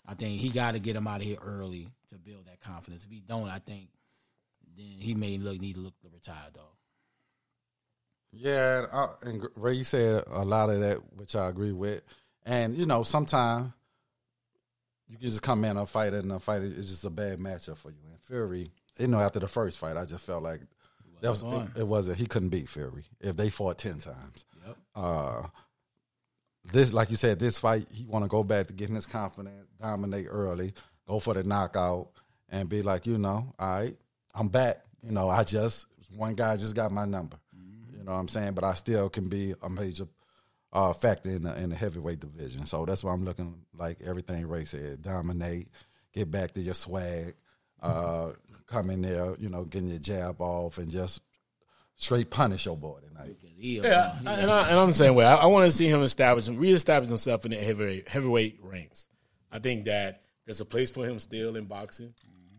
I think he got to get him out of here early to build that confidence. If he don't, I think then he may look need to look to retire, though. Yeah, I, and Ray, you said a lot of that, which I agree with. And you know, sometimes you can just come in a fight and a fight is just a bad matchup for you. And Fury, you know, after the first fight, I just felt like that was it, it wasn't he couldn't beat Fury if they fought ten times. Yep. Uh, this, like you said, this fight he want to go back to getting his confidence, dominate early, go for the knockout, and be like, you know, all right, I'm back. You know, I just one guy just got my number. You know what I'm saying? But I still can be a major uh, factor in the in the heavyweight division. So that's why I'm looking like everything Ray said: dominate, get back to your swag, uh, come in there, you know, getting your jab off, and just straight punish your boy tonight. Yeah, I- and, I, and I'm the same way. I, I want to see him establish, reestablish himself in the heavyweight heavyweight ranks. I think that there's a place for him still in boxing.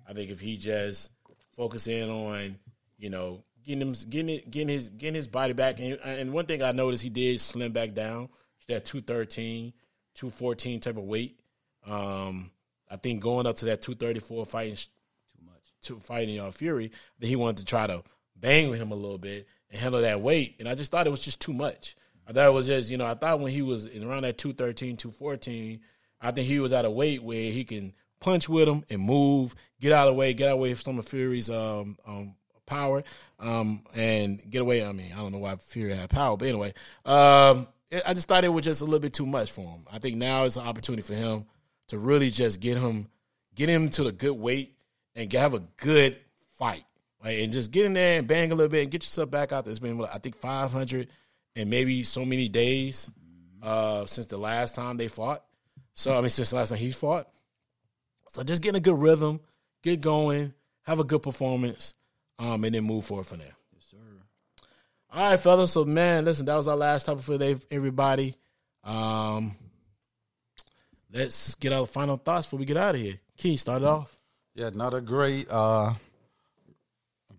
I think if he just focus in on, you know, getting him, getting it, getting his, getting his body back. And, and one thing I noticed, he did slim back down. That 213, 214 type of weight. Um, I think going up to that 234 fighting too much to fighting uh, Fury, that he wanted to try to bang with him a little bit and handle that weight. And I just thought it was just too much. I thought it was just, you know, I thought when he was in around that 213, 214, I think he was at a weight where he can punch with him and move, get out of the way, get away from some of Fury's um, um, power, um, and get away. I mean, I don't know why Fury had power, but anyway, um, it- I just thought it was just a little bit too much for him. I think now is an opportunity for him to really just get him, get him to the good weight and have a good fight. Like, and just get in there and bang a little bit and get yourself back out there. It's been, I think, 500 and maybe so many days uh, since the last time they fought. So, I mean, since the last time he fought. So, just get in a good rhythm, get going, have a good performance, um, and then move forward from there. Yes, sir. All right, fellas. So, man, listen, that was our last topic for today, everybody. Um, let's get our final thoughts before we get out of here. Key, start it off. Yeah, not a great, uh,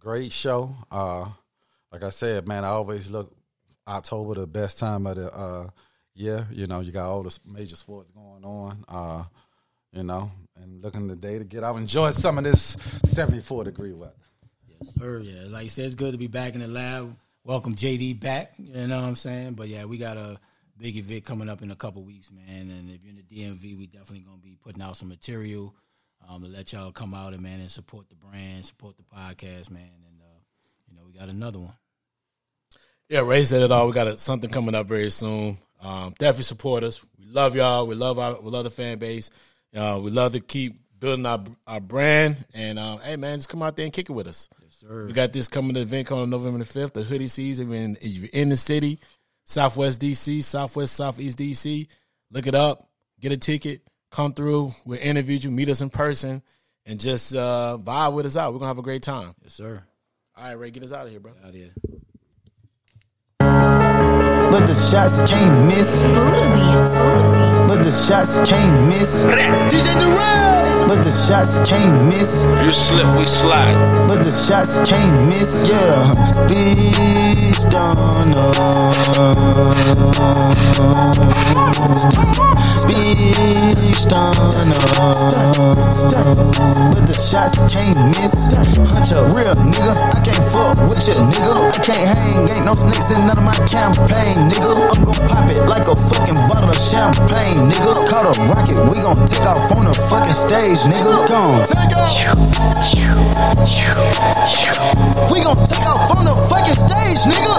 great show. Uh, like I said, man, I always look October the best time of the uh, year. You know, you got all the major sports going on. Uh, you know, and looking today to get out, and enjoy some of this seventy-four degree weather. Yes, sir. Yeah, like you said, it's good to be back in the lab. Welcome JD back. You know what I'm saying? But yeah, we got a big event coming up in a couple weeks, man. And if you're in the DMV, we definitely gonna be putting out some material um, to let y'all come out and man and support the brand, support the podcast, man. And uh, you know, we got another one. Yeah, Ray said it all. We got a, something coming up very soon. Um, definitely support us. We love y'all. We love our we love the fan base. Uh, we love to keep building our our brand. And uh, hey, man, just come out there and kick it with us. Yes, sir. We got this coming event coming November the fifth. The hoodie season. If you're in, if you're in the city, Southwest DC, Southwest Southeast DC. Look it up. get a ticket, come through, we'll interview you, meet us in person, and just uh, vibe with us out. We're gonna have a great time. Yes, sir. All right, Ray, get us out of here, bro. Out here. But the shots can't miss. But the shots can't miss. DJ Durrell. But the shots can't miss. You slip, we slide. But the shots can't miss. Yeah. Beast beast on But the shots can't miss. Hunt your real nigga. I can't fuck with your nigga. I can't hang. Ain't no snakes in none of my campaign, nigga. I'm gon' pop it like a fucking bottle of champagne, nigga. Caught a rocket. We gon' take off on the fucking stage, nigga. Gone. Take off. We gon' take off on the fucking stage, nigga.